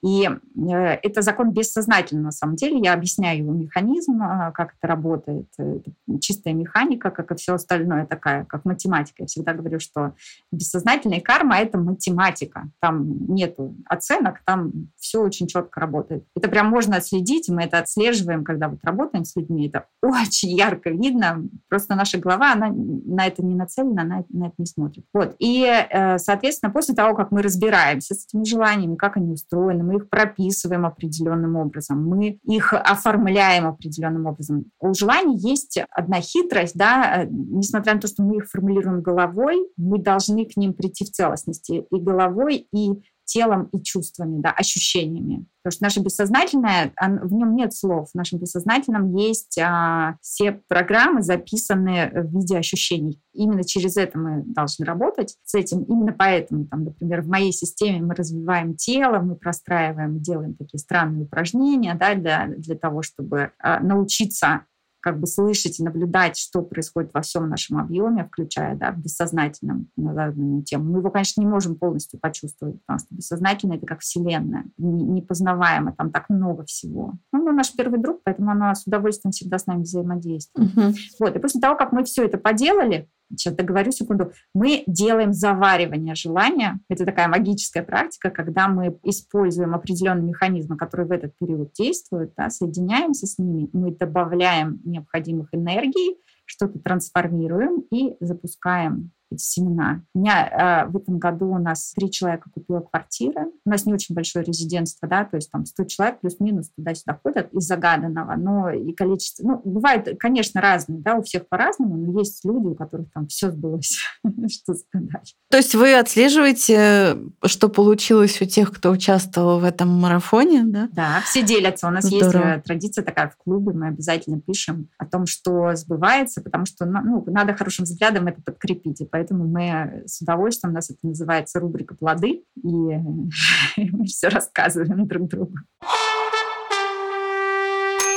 И э, это закон бессознательно, на самом деле. Я объясняю его механизм, э, как это работает. Это чистая механика, как и все остальное, такая, как математика. Я всегда говорю, что бессознательная карма — это математика. Там нету оценок, там все очень четко работает. Это прям можно отследить, мы это отслеживаем, когда вот работаем с людьми. Это очень ярко видно. Просто наша голова, она на это не нацелена, она на это не смотрит. Вот. И, э, соответственно, после того, как мы разбираемся с этими желаниями, как они устроены, мы их прописываем определенным образом, мы их оформляем определенным образом. У желаний есть одна хитрость, да, э, несмотря на то, что мы их формулируем головой, мы должны к ним прийти в целостности и головой, и телом и чувствами, да, ощущениями. Потому что наше бессознательное, в нем нет слов. В нашем бессознательном есть а, все программы, записанные в виде ощущений. Именно через это мы должны работать с этим. Именно поэтому, там, например, в моей системе мы развиваем тело, мы простраиваем, делаем такие странные упражнения да, для, для того, чтобы а, научиться как бы слышать и наблюдать, что происходит во всем нашем объеме, включая да, в бессознательном на данную тему. Мы его, конечно, не можем полностью почувствовать, потому что бессознательное — это как вселенная, непознаваемо, там так много всего. Ну, он наш первый друг, поэтому оно с удовольствием всегда с нами взаимодействует. Угу. Вот. И после того, как мы все это поделали, сейчас договорю секунду, мы делаем заваривание желания. Это такая магическая практика, когда мы используем определенные механизмы, которые в этот период действуют, да, соединяемся с ними, мы добавляем необходимых энергий, что-то трансформируем и запускаем семена. У меня э, в этом году у нас три человека купило квартиры. У нас не очень большое резидентство, да, то есть там 100 человек плюс-минус туда-сюда ходят из загаданного, но и количество, ну, бывает, конечно, разные, да, у всех по-разному, но есть люди, у которых там все сбылось, что сказать. То есть вы отслеживаете, что получилось у тех, кто участвовал в этом марафоне, да? Да, все делятся. У нас Здорово. есть традиция такая в клубе, мы обязательно пишем о том, что сбывается, потому что ну, надо хорошим взглядом это подкрепить, и поэтому мы с удовольствием, у нас это называется рубрика «Плоды», и мы все рассказываем друг другу.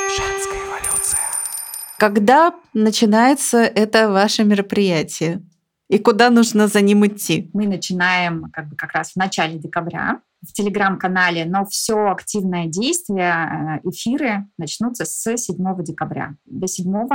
Женская эволюция. Когда начинается это ваше мероприятие? И куда нужно за ним идти? Мы начинаем как, бы как раз в начале декабря в телеграм-канале, но все активное действие, э, эфиры начнутся с 7 декабря. До 7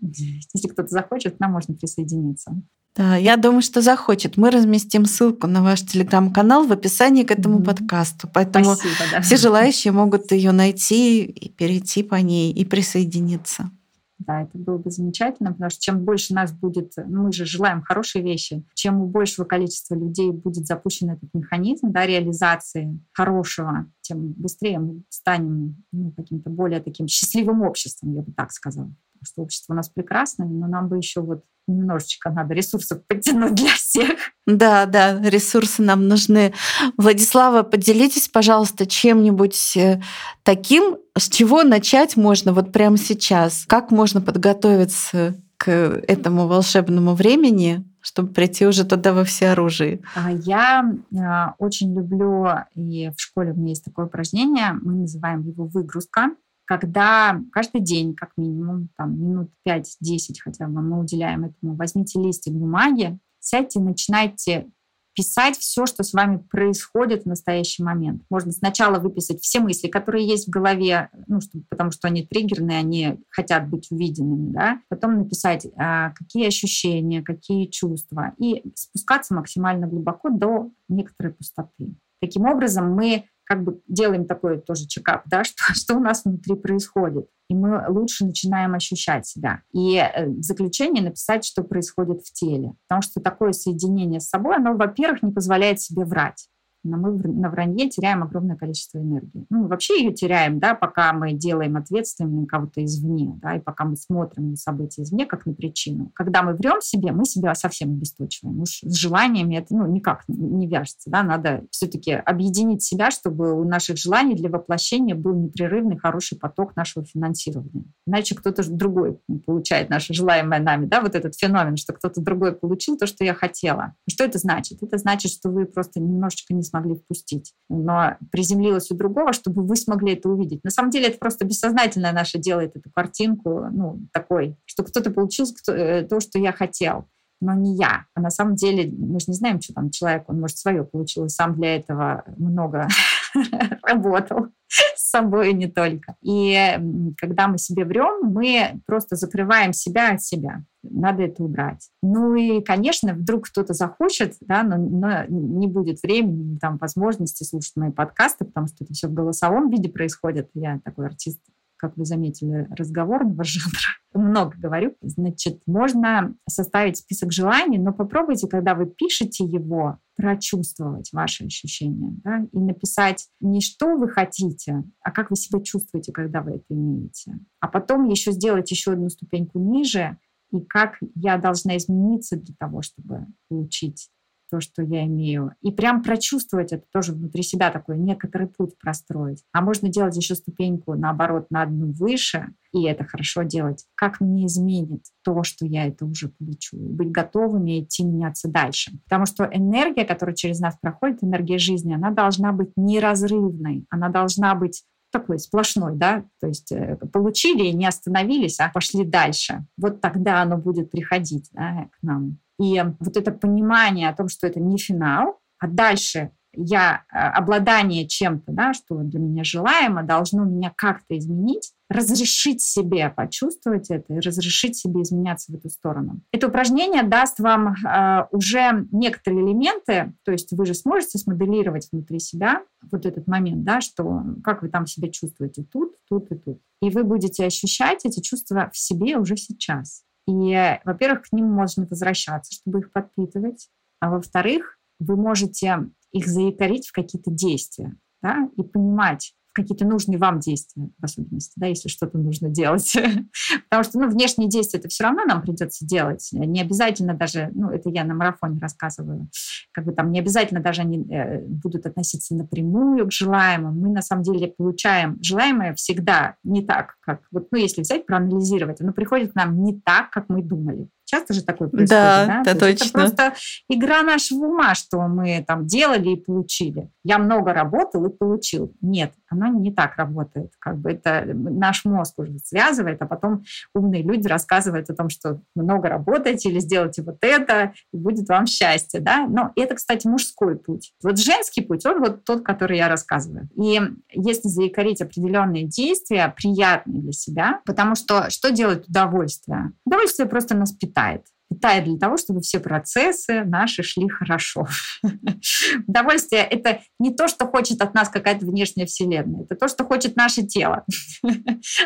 если кто-то захочет, нам можно присоединиться. Да, я думаю, что захочет. Мы разместим ссылку на ваш телеграм-канал в описании к этому mm-hmm. подкасту. Поэтому Спасибо, да. все желающие могут ее найти и перейти по ней и присоединиться. Да, это было бы замечательно, потому что чем больше нас будет, мы же желаем хорошие вещи, чем у большего количества людей будет запущен этот механизм да, реализации хорошего, тем быстрее мы станем ну, каким-то более таким счастливым обществом, я бы так сказала. Потому что общество у нас прекрасное, но нам бы еще вот немножечко надо ресурсов подтянуть для всех. Да, да, ресурсы нам нужны. Владислава, поделитесь, пожалуйста, чем-нибудь э, таким, с чего начать можно вот прямо сейчас? Как можно подготовиться к этому волшебному времени, чтобы прийти уже туда во всеоружии? А я э, очень люблю, и в школе у меня есть такое упражнение, мы называем его выгрузка когда каждый день, как минимум, там, минут 5-10 хотя бы мы уделяем этому, возьмите листик бумаги, сядьте, начинайте писать все, что с вами происходит в настоящий момент. Можно сначала выписать все мысли, которые есть в голове, ну, чтобы, потому что они триггерные, они хотят быть увиденными, да. Потом написать, а, какие ощущения, какие чувства, и спускаться максимально глубоко до некоторой пустоты. Таким образом, мы как бы делаем такой тоже чекап, да, что, что у нас внутри происходит. И мы лучше начинаем ощущать себя. И э, в заключение написать, что происходит в теле. Потому что такое соединение с собой, оно, во-первых, не позволяет себе врать но мы на вранье теряем огромное количество энергии. Ну, вообще ее теряем, да, пока мы делаем ответственным кого-то извне, да, и пока мы смотрим на события извне, как на причину. Когда мы врем себе, мы себя совсем обесточиваем. Уж с желаниями это ну, никак не вяжется. Да? Надо все-таки объединить себя, чтобы у наших желаний для воплощения был непрерывный хороший поток нашего финансирования. Иначе кто-то другой получает наше желаемое нами. Да? Вот этот феномен, что кто-то другой получил то, что я хотела. что это значит? Это значит, что вы просто немножечко не смогли впустить. Но приземлилась у другого, чтобы вы смогли это увидеть. На самом деле это просто бессознательное наше делает эту картинку, ну, такой, что кто-то получил э, то, что я хотел. но не я. А на самом деле мы же не знаем, что там человек, он, может, свое получил, и сам для этого много работал с собой не только. И когда мы себе врем, мы просто закрываем себя от себя. Надо это убрать. Ну и, конечно, вдруг кто-то захочет, да, но, но не будет времени, там, возможности слушать мои подкасты, потому что это все в голосовом виде происходит. Я такой артист как вы заметили, разговорного жанра. Много говорю. Значит, можно составить список желаний, но попробуйте, когда вы пишете его, прочувствовать ваши ощущения да, и написать не что вы хотите, а как вы себя чувствуете, когда вы это имеете. А потом еще сделать еще одну ступеньку ниже и как я должна измениться для того, чтобы получить то, что я имею. И прям прочувствовать это тоже внутри себя, такой некоторый путь простроить. А можно делать еще ступеньку, наоборот, на одну выше, и это хорошо делать. Как мне изменит то, что я это уже получу? Быть готовыми идти меняться дальше. Потому что энергия, которая через нас проходит, энергия жизни, она должна быть неразрывной. Она должна быть такой сплошной, да, то есть э, получили и не остановились, а пошли дальше. Вот тогда оно будет приходить да, к нам. И вот это понимание о том, что это не финал, а дальше я э, обладание чем-то, да, что для меня желаемо, должно меня как-то изменить, разрешить себе почувствовать это и разрешить себе изменяться в эту сторону. Это упражнение даст вам э, уже некоторые элементы, то есть вы же сможете смоделировать внутри себя вот этот момент, да, что как вы там себя чувствуете тут, тут и тут. И вы будете ощущать эти чувства в себе уже сейчас. И, во-первых, к ним можно возвращаться, чтобы их подпитывать. А во-вторых, вы можете их заикарить в какие-то действия да, и понимать, какие-то нужные вам действия, в особенности, да, если что-то нужно делать. Потому что, ну, внешние действия это все равно нам придется делать. Не обязательно даже, ну, это я на марафоне рассказываю, как бы там не обязательно даже они э, будут относиться напрямую к желаемому. Мы на самом деле получаем желаемое всегда не так, как вот, ну, если взять, проанализировать, оно приходит к нам не так, как мы думали. Часто же такое происходит, да? Да, да точно. Это просто игра нашего ума, что мы там делали и получили. Я много работал и получил. Нет, оно не так работает. Как бы это наш мозг уже связывает, а потом умные люди рассказывают о том, что много работаете или сделайте вот это, и будет вам счастье. Да? Но это, кстати, мужской путь. Вот женский путь, он вот тот, который я рассказываю. И если заикарить определенные действия, приятные для себя, потому что что делает удовольствие? Удовольствие просто нас питает питает. Питает для того, чтобы все процессы наши шли хорошо. Удовольствие — это не то, что хочет от нас какая-то внешняя вселенная, это то, что хочет наше тело.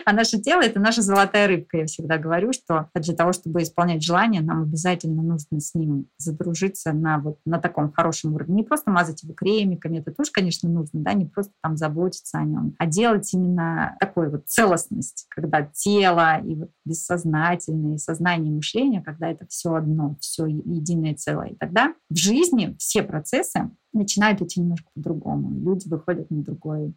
А наше тело — это наша золотая рыбка. Я всегда говорю, что для того, чтобы исполнять желание, нам обязательно нужно с ним задружиться на, вот, на таком хорошем уровне. Не просто мазать его кремиками, это тоже, конечно, нужно, да, не просто там заботиться о нем, а делать именно такой вот целостность, когда тело и вот бессознательное, и сознание, и мышление, когда это все одно, все единое целое. И тогда в жизни все процессы начинают идти немножко по-другому. Люди выходят на другой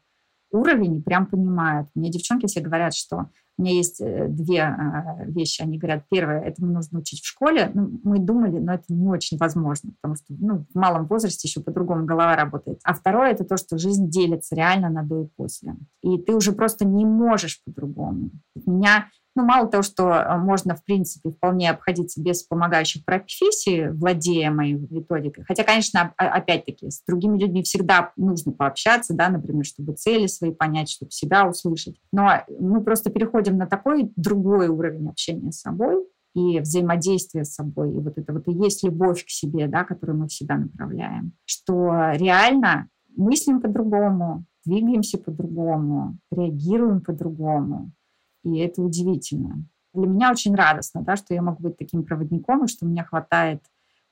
уровень и прям понимают. Мне девчонки все говорят, что у меня есть э, две а, вещи. Они говорят, первое, этому нужно учить в школе. Ну, мы думали, но это не очень возможно, потому что ну, в малом возрасте еще по-другому голова работает. А второе, это то, что жизнь делится реально на до и после. И ты уже просто не можешь по-другому. Меня ну, мало того, что э, можно, в принципе, вполне обходиться без помогающих профессий, владея моей методикой. Хотя, конечно, опять-таки, с другими людьми всегда нужно пообщаться, да, например, чтобы цели свои понять, чтобы себя услышать. Но мы просто переходим на такой другой уровень общения с собой, и взаимодействия с собой. И вот это вот и есть любовь к себе, да, которую мы всегда направляем. Что реально мыслим по-другому, двигаемся по-другому, реагируем по-другому. И это удивительно. Для меня очень радостно, да, что я могу быть таким проводником, и что у меня хватает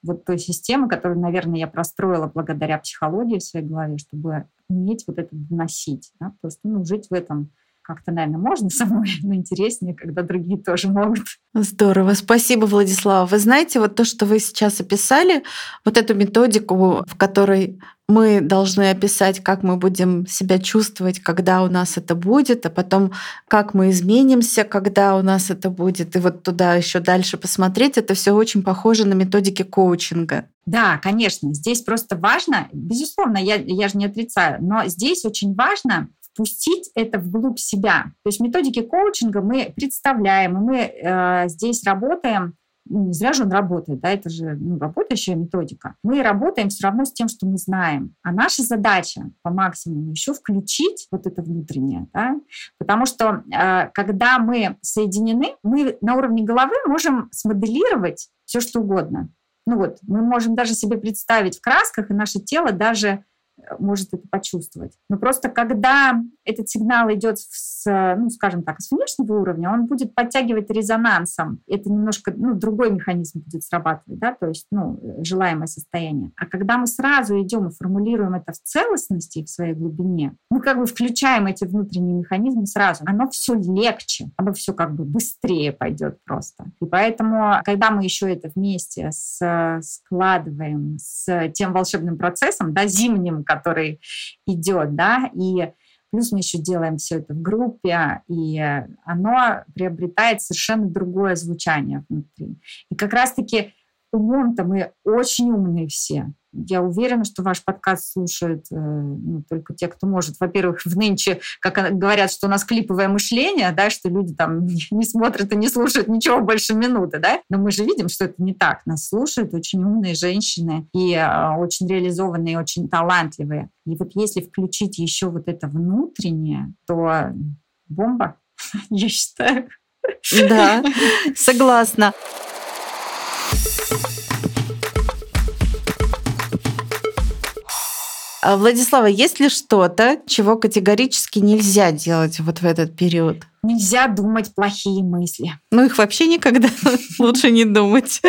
вот той системы, которую, наверное, я простроила благодаря психологии в своей голове, чтобы уметь вот это доносить. Да, просто ну, жить в этом как-то, наверное, можно самой, но интереснее, когда другие тоже могут. Здорово, спасибо, Владислава. Вы знаете, вот то, что вы сейчас описали, вот эту методику, в которой мы должны описать, как мы будем себя чувствовать, когда у нас это будет, а потом как мы изменимся, когда у нас это будет, и вот туда еще дальше посмотреть, это все очень похоже на методики коучинга. Да, конечно, здесь просто важно, безусловно, я, я же не отрицаю, но здесь очень важно впустить это вглубь себя. То есть методики коучинга мы представляем, и мы э, здесь работаем ну, не зря же он работает, да, это же ну, работающая методика. Мы работаем все равно с тем, что мы знаем. А наша задача по максимуму еще включить вот это внутреннее, да, потому что э, когда мы соединены, мы на уровне головы можем смоделировать все, что угодно. Ну вот, мы можем даже себе представить в красках, и наше тело даже может это почувствовать. Но просто когда этот сигнал идет с, ну, скажем так, с внешнего уровня, он будет подтягивать резонансом. Это немножко ну, другой механизм будет срабатывать, да, то есть ну, желаемое состояние. А когда мы сразу идем и формулируем это в целостности, в своей глубине, мы как бы включаем эти внутренние механизмы сразу. Оно все легче, оно все как бы быстрее пойдет просто. И поэтому, когда мы еще это вместе с, складываем с тем волшебным процессом, да, зимним, который идет, да, и плюс мы еще делаем все это в группе, и оно приобретает совершенно другое звучание внутри. И как раз-таки умом-то мы очень умные все. Я уверена, что ваш подкаст слушают э, ну, только те, кто может. Во-первых, в нынче, как говорят, что у нас клиповое мышление, да, что люди там не смотрят и не слушают ничего больше минуты, да. Но мы же видим, что это не так. Нас слушают очень умные женщины и э, очень реализованные, очень талантливые. И вот если включить еще вот это внутреннее, то бомба, я считаю. Да, согласна. А, Владислава, есть ли что-то, чего категорически нельзя делать вот в этот период? Нельзя думать плохие мысли. Ну, их вообще никогда лучше не думать.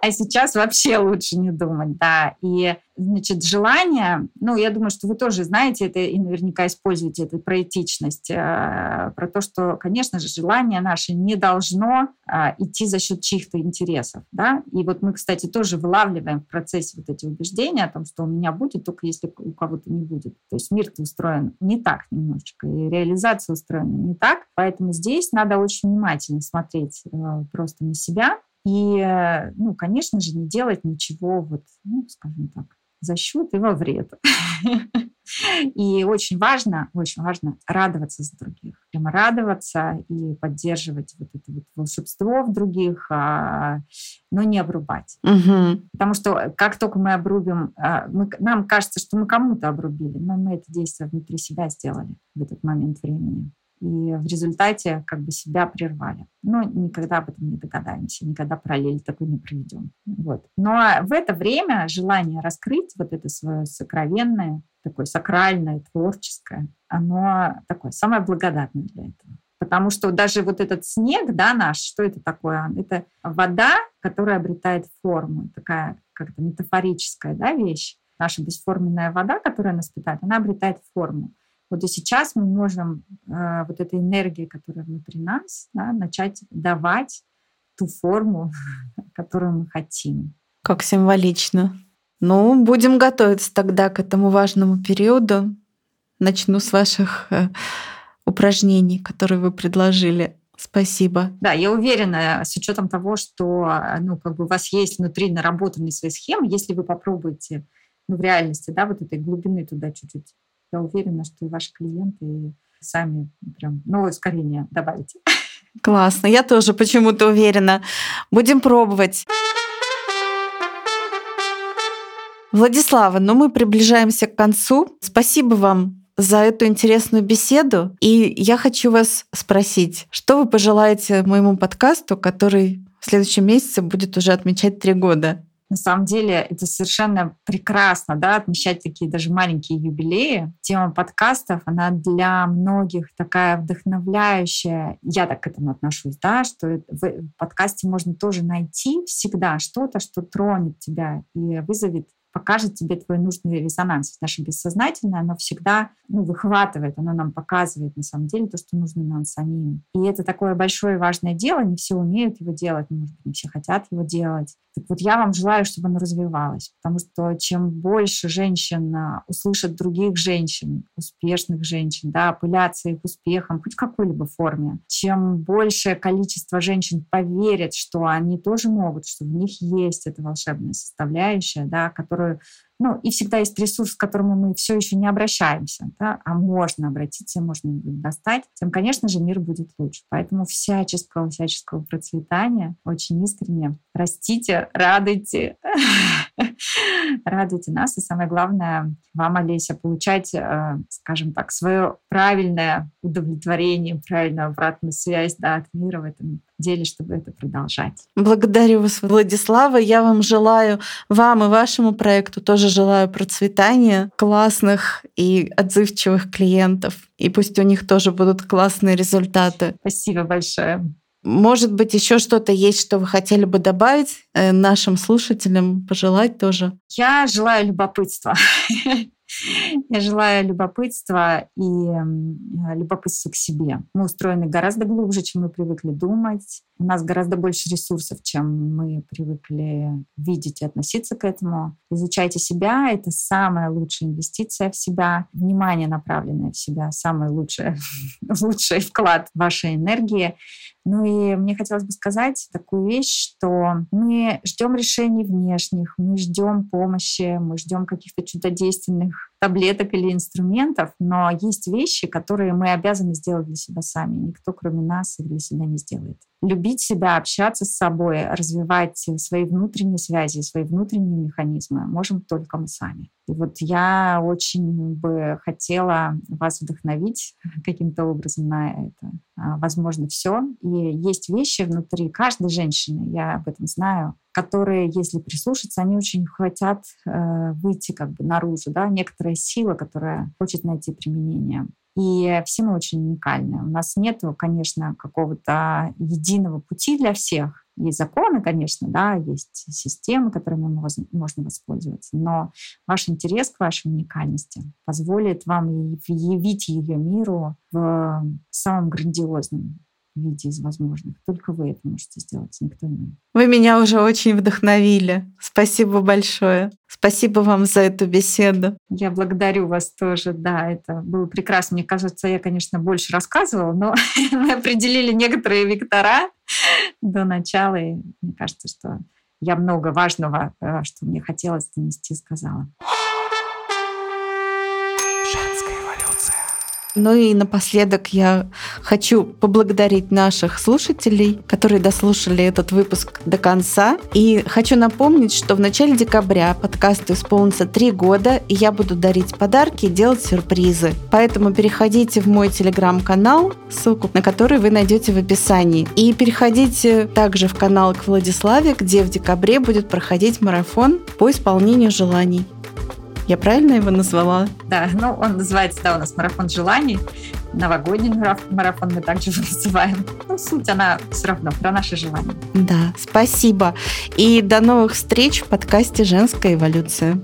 А сейчас вообще лучше не думать, да. И, значит, желание, ну, я думаю, что вы тоже знаете это и наверняка используете это про этичность, э, про то, что, конечно же, желание наше не должно а, идти за счет чьих-то интересов, да. И вот мы, кстати, тоже вылавливаем в процессе вот эти убеждения о том, что у меня будет, только если у кого-то не будет. То есть мир-то устроен не так немножечко, и реализация устроена не так. Поэтому здесь надо очень внимательно смотреть э, просто на себя, и, э, ну, конечно же, не делать ничего, вот, ну, скажем так, за счет и во вред. И очень важно, очень важно радоваться за других. Прямо радоваться и поддерживать вот это вот волшебство в других, а, но не обрубать. Угу. Потому что как только мы обрубим, а, мы, нам кажется, что мы кому-то обрубили, но мы это действие внутри себя сделали в этот момент времени и в результате как бы себя прервали. Но никогда об этом не догадаемся, никогда параллель такой не проведем. Вот. Но в это время желание раскрыть вот это свое сокровенное, такое сакральное, творческое, оно такое самое благодатное для этого. Потому что даже вот этот снег, да, наш, что это такое? Это вода, которая обретает форму, такая как-то метафорическая да, вещь. Наша бесформенная вода, которая нас питает, она обретает форму. Вот и сейчас мы можем э, вот этой энергии, которая внутри нас, да, начать давать ту форму, которую мы хотим. Как символично. Ну, будем готовиться тогда к этому важному периоду. Начну с ваших э, упражнений, которые вы предложили. Спасибо. Да, я уверена, с учетом того, что ну, как бы у вас есть внутри наработанные свои схемы, если вы попробуете ну, в реальности, да, вот этой глубины туда чуть-чуть я уверена, что и ваши клиенты сами прям новое ускорение добавите. Классно, я тоже почему-то уверена. Будем пробовать. Владислава, ну мы приближаемся к концу. Спасибо вам за эту интересную беседу. И я хочу вас спросить, что вы пожелаете моему подкасту, который в следующем месяце будет уже отмечать три года? На самом деле это совершенно прекрасно, да, отмечать такие даже маленькие юбилеи. Тема подкастов, она для многих такая вдохновляющая. Я так к этому отношусь, да, что в подкасте можно тоже найти всегда что-то, что тронет тебя и вызовет покажет тебе твой нужный резонанс. Наше бессознательное, оно всегда ну, выхватывает, оно нам показывает на самом деле то, что нужно нам самим. И это такое большое важное дело, не все умеют его делать, может быть, не все хотят его делать. Так вот, я вам желаю, чтобы оно развивалось, потому что чем больше женщин а, услышат других женщин, успешных женщин, да, опыляться их успехом, хоть в какой-либо форме, чем большее количество женщин поверят, что они тоже могут, что в них есть эта волшебная составляющая, да, которую Ну, и всегда есть ресурс, к которому мы все еще не обращаемся, да, а можно обратиться, можно достать, тем, конечно же, мир будет лучше. Поэтому всяческого, всяческого процветания, очень искренне растите, радуйте, радуйте нас. И самое главное, вам, Олеся, получать, э, скажем так, свое правильное удовлетворение, правильную обратную связь да, от мира в этом деле, чтобы это продолжать. Благодарю вас, Владислава. Я вам желаю, вам и вашему проекту тоже желаю процветания, классных и отзывчивых клиентов. И пусть у них тоже будут классные результаты. Спасибо большое. Может быть, еще что-то есть, что вы хотели бы добавить э, нашим слушателям, пожелать тоже? Я желаю любопытства. Я желаю любопытства и любопытства к себе. Мы устроены гораздо глубже, чем мы привыкли думать. У нас гораздо больше ресурсов, чем мы привыкли видеть и относиться к этому. Изучайте себя — это самая лучшая инвестиция в себя. Внимание, направленное в себя, самый лучший, лучший вклад вашей энергии. Ну и мне хотелось бы сказать такую вещь, что мы ждем решений внешних, мы ждем помощи, мы ждем каких-то чудодейственных таблеток или инструментов, но есть вещи, которые мы обязаны сделать для себя сами. Никто, кроме нас, их для себя не сделает. Любить себя, общаться с собой, развивать свои внутренние связи, свои внутренние механизмы можем только мы сами. И вот я очень бы хотела вас вдохновить каким-то образом на это. А, возможно, все. И есть вещи внутри каждой женщины, я об этом знаю, которые, если прислушаться, они очень хотят э, выйти как бы наружу, да, некоторая сила, которая хочет найти применение. И все мы очень уникальны. У нас нет, конечно, какого-то единого пути для всех. Есть законы, конечно, да, есть системы, которыми можно воспользоваться, но ваш интерес к вашей уникальности позволит вам явить ее миру в самом грандиозном виде из возможных. Только вы это можете сделать, никто иной. Вы меня уже очень вдохновили. Спасибо большое. Спасибо вам за эту беседу. Я благодарю вас тоже. Да, это было прекрасно. Мне кажется, я, конечно, больше рассказывала, но мы определили некоторые вектора до начала. И мне кажется, что я много важного, э, что мне хотелось донести, сказала. Ну и напоследок я хочу поблагодарить наших слушателей, которые дослушали этот выпуск до конца. И хочу напомнить, что в начале декабря подкасту исполнится три года, и я буду дарить подарки и делать сюрпризы. Поэтому переходите в мой телеграм-канал, ссылку на который вы найдете в описании. И переходите также в канал к Владиславе, где в декабре будет проходить марафон по исполнению желаний. Я правильно его назвала? Да, ну он называется, да, у нас марафон желаний. Новогодний марафон мы также его называем. Ну, суть, она все равно про наши желания. Да, спасибо. И до новых встреч в подкасте «Женская эволюция».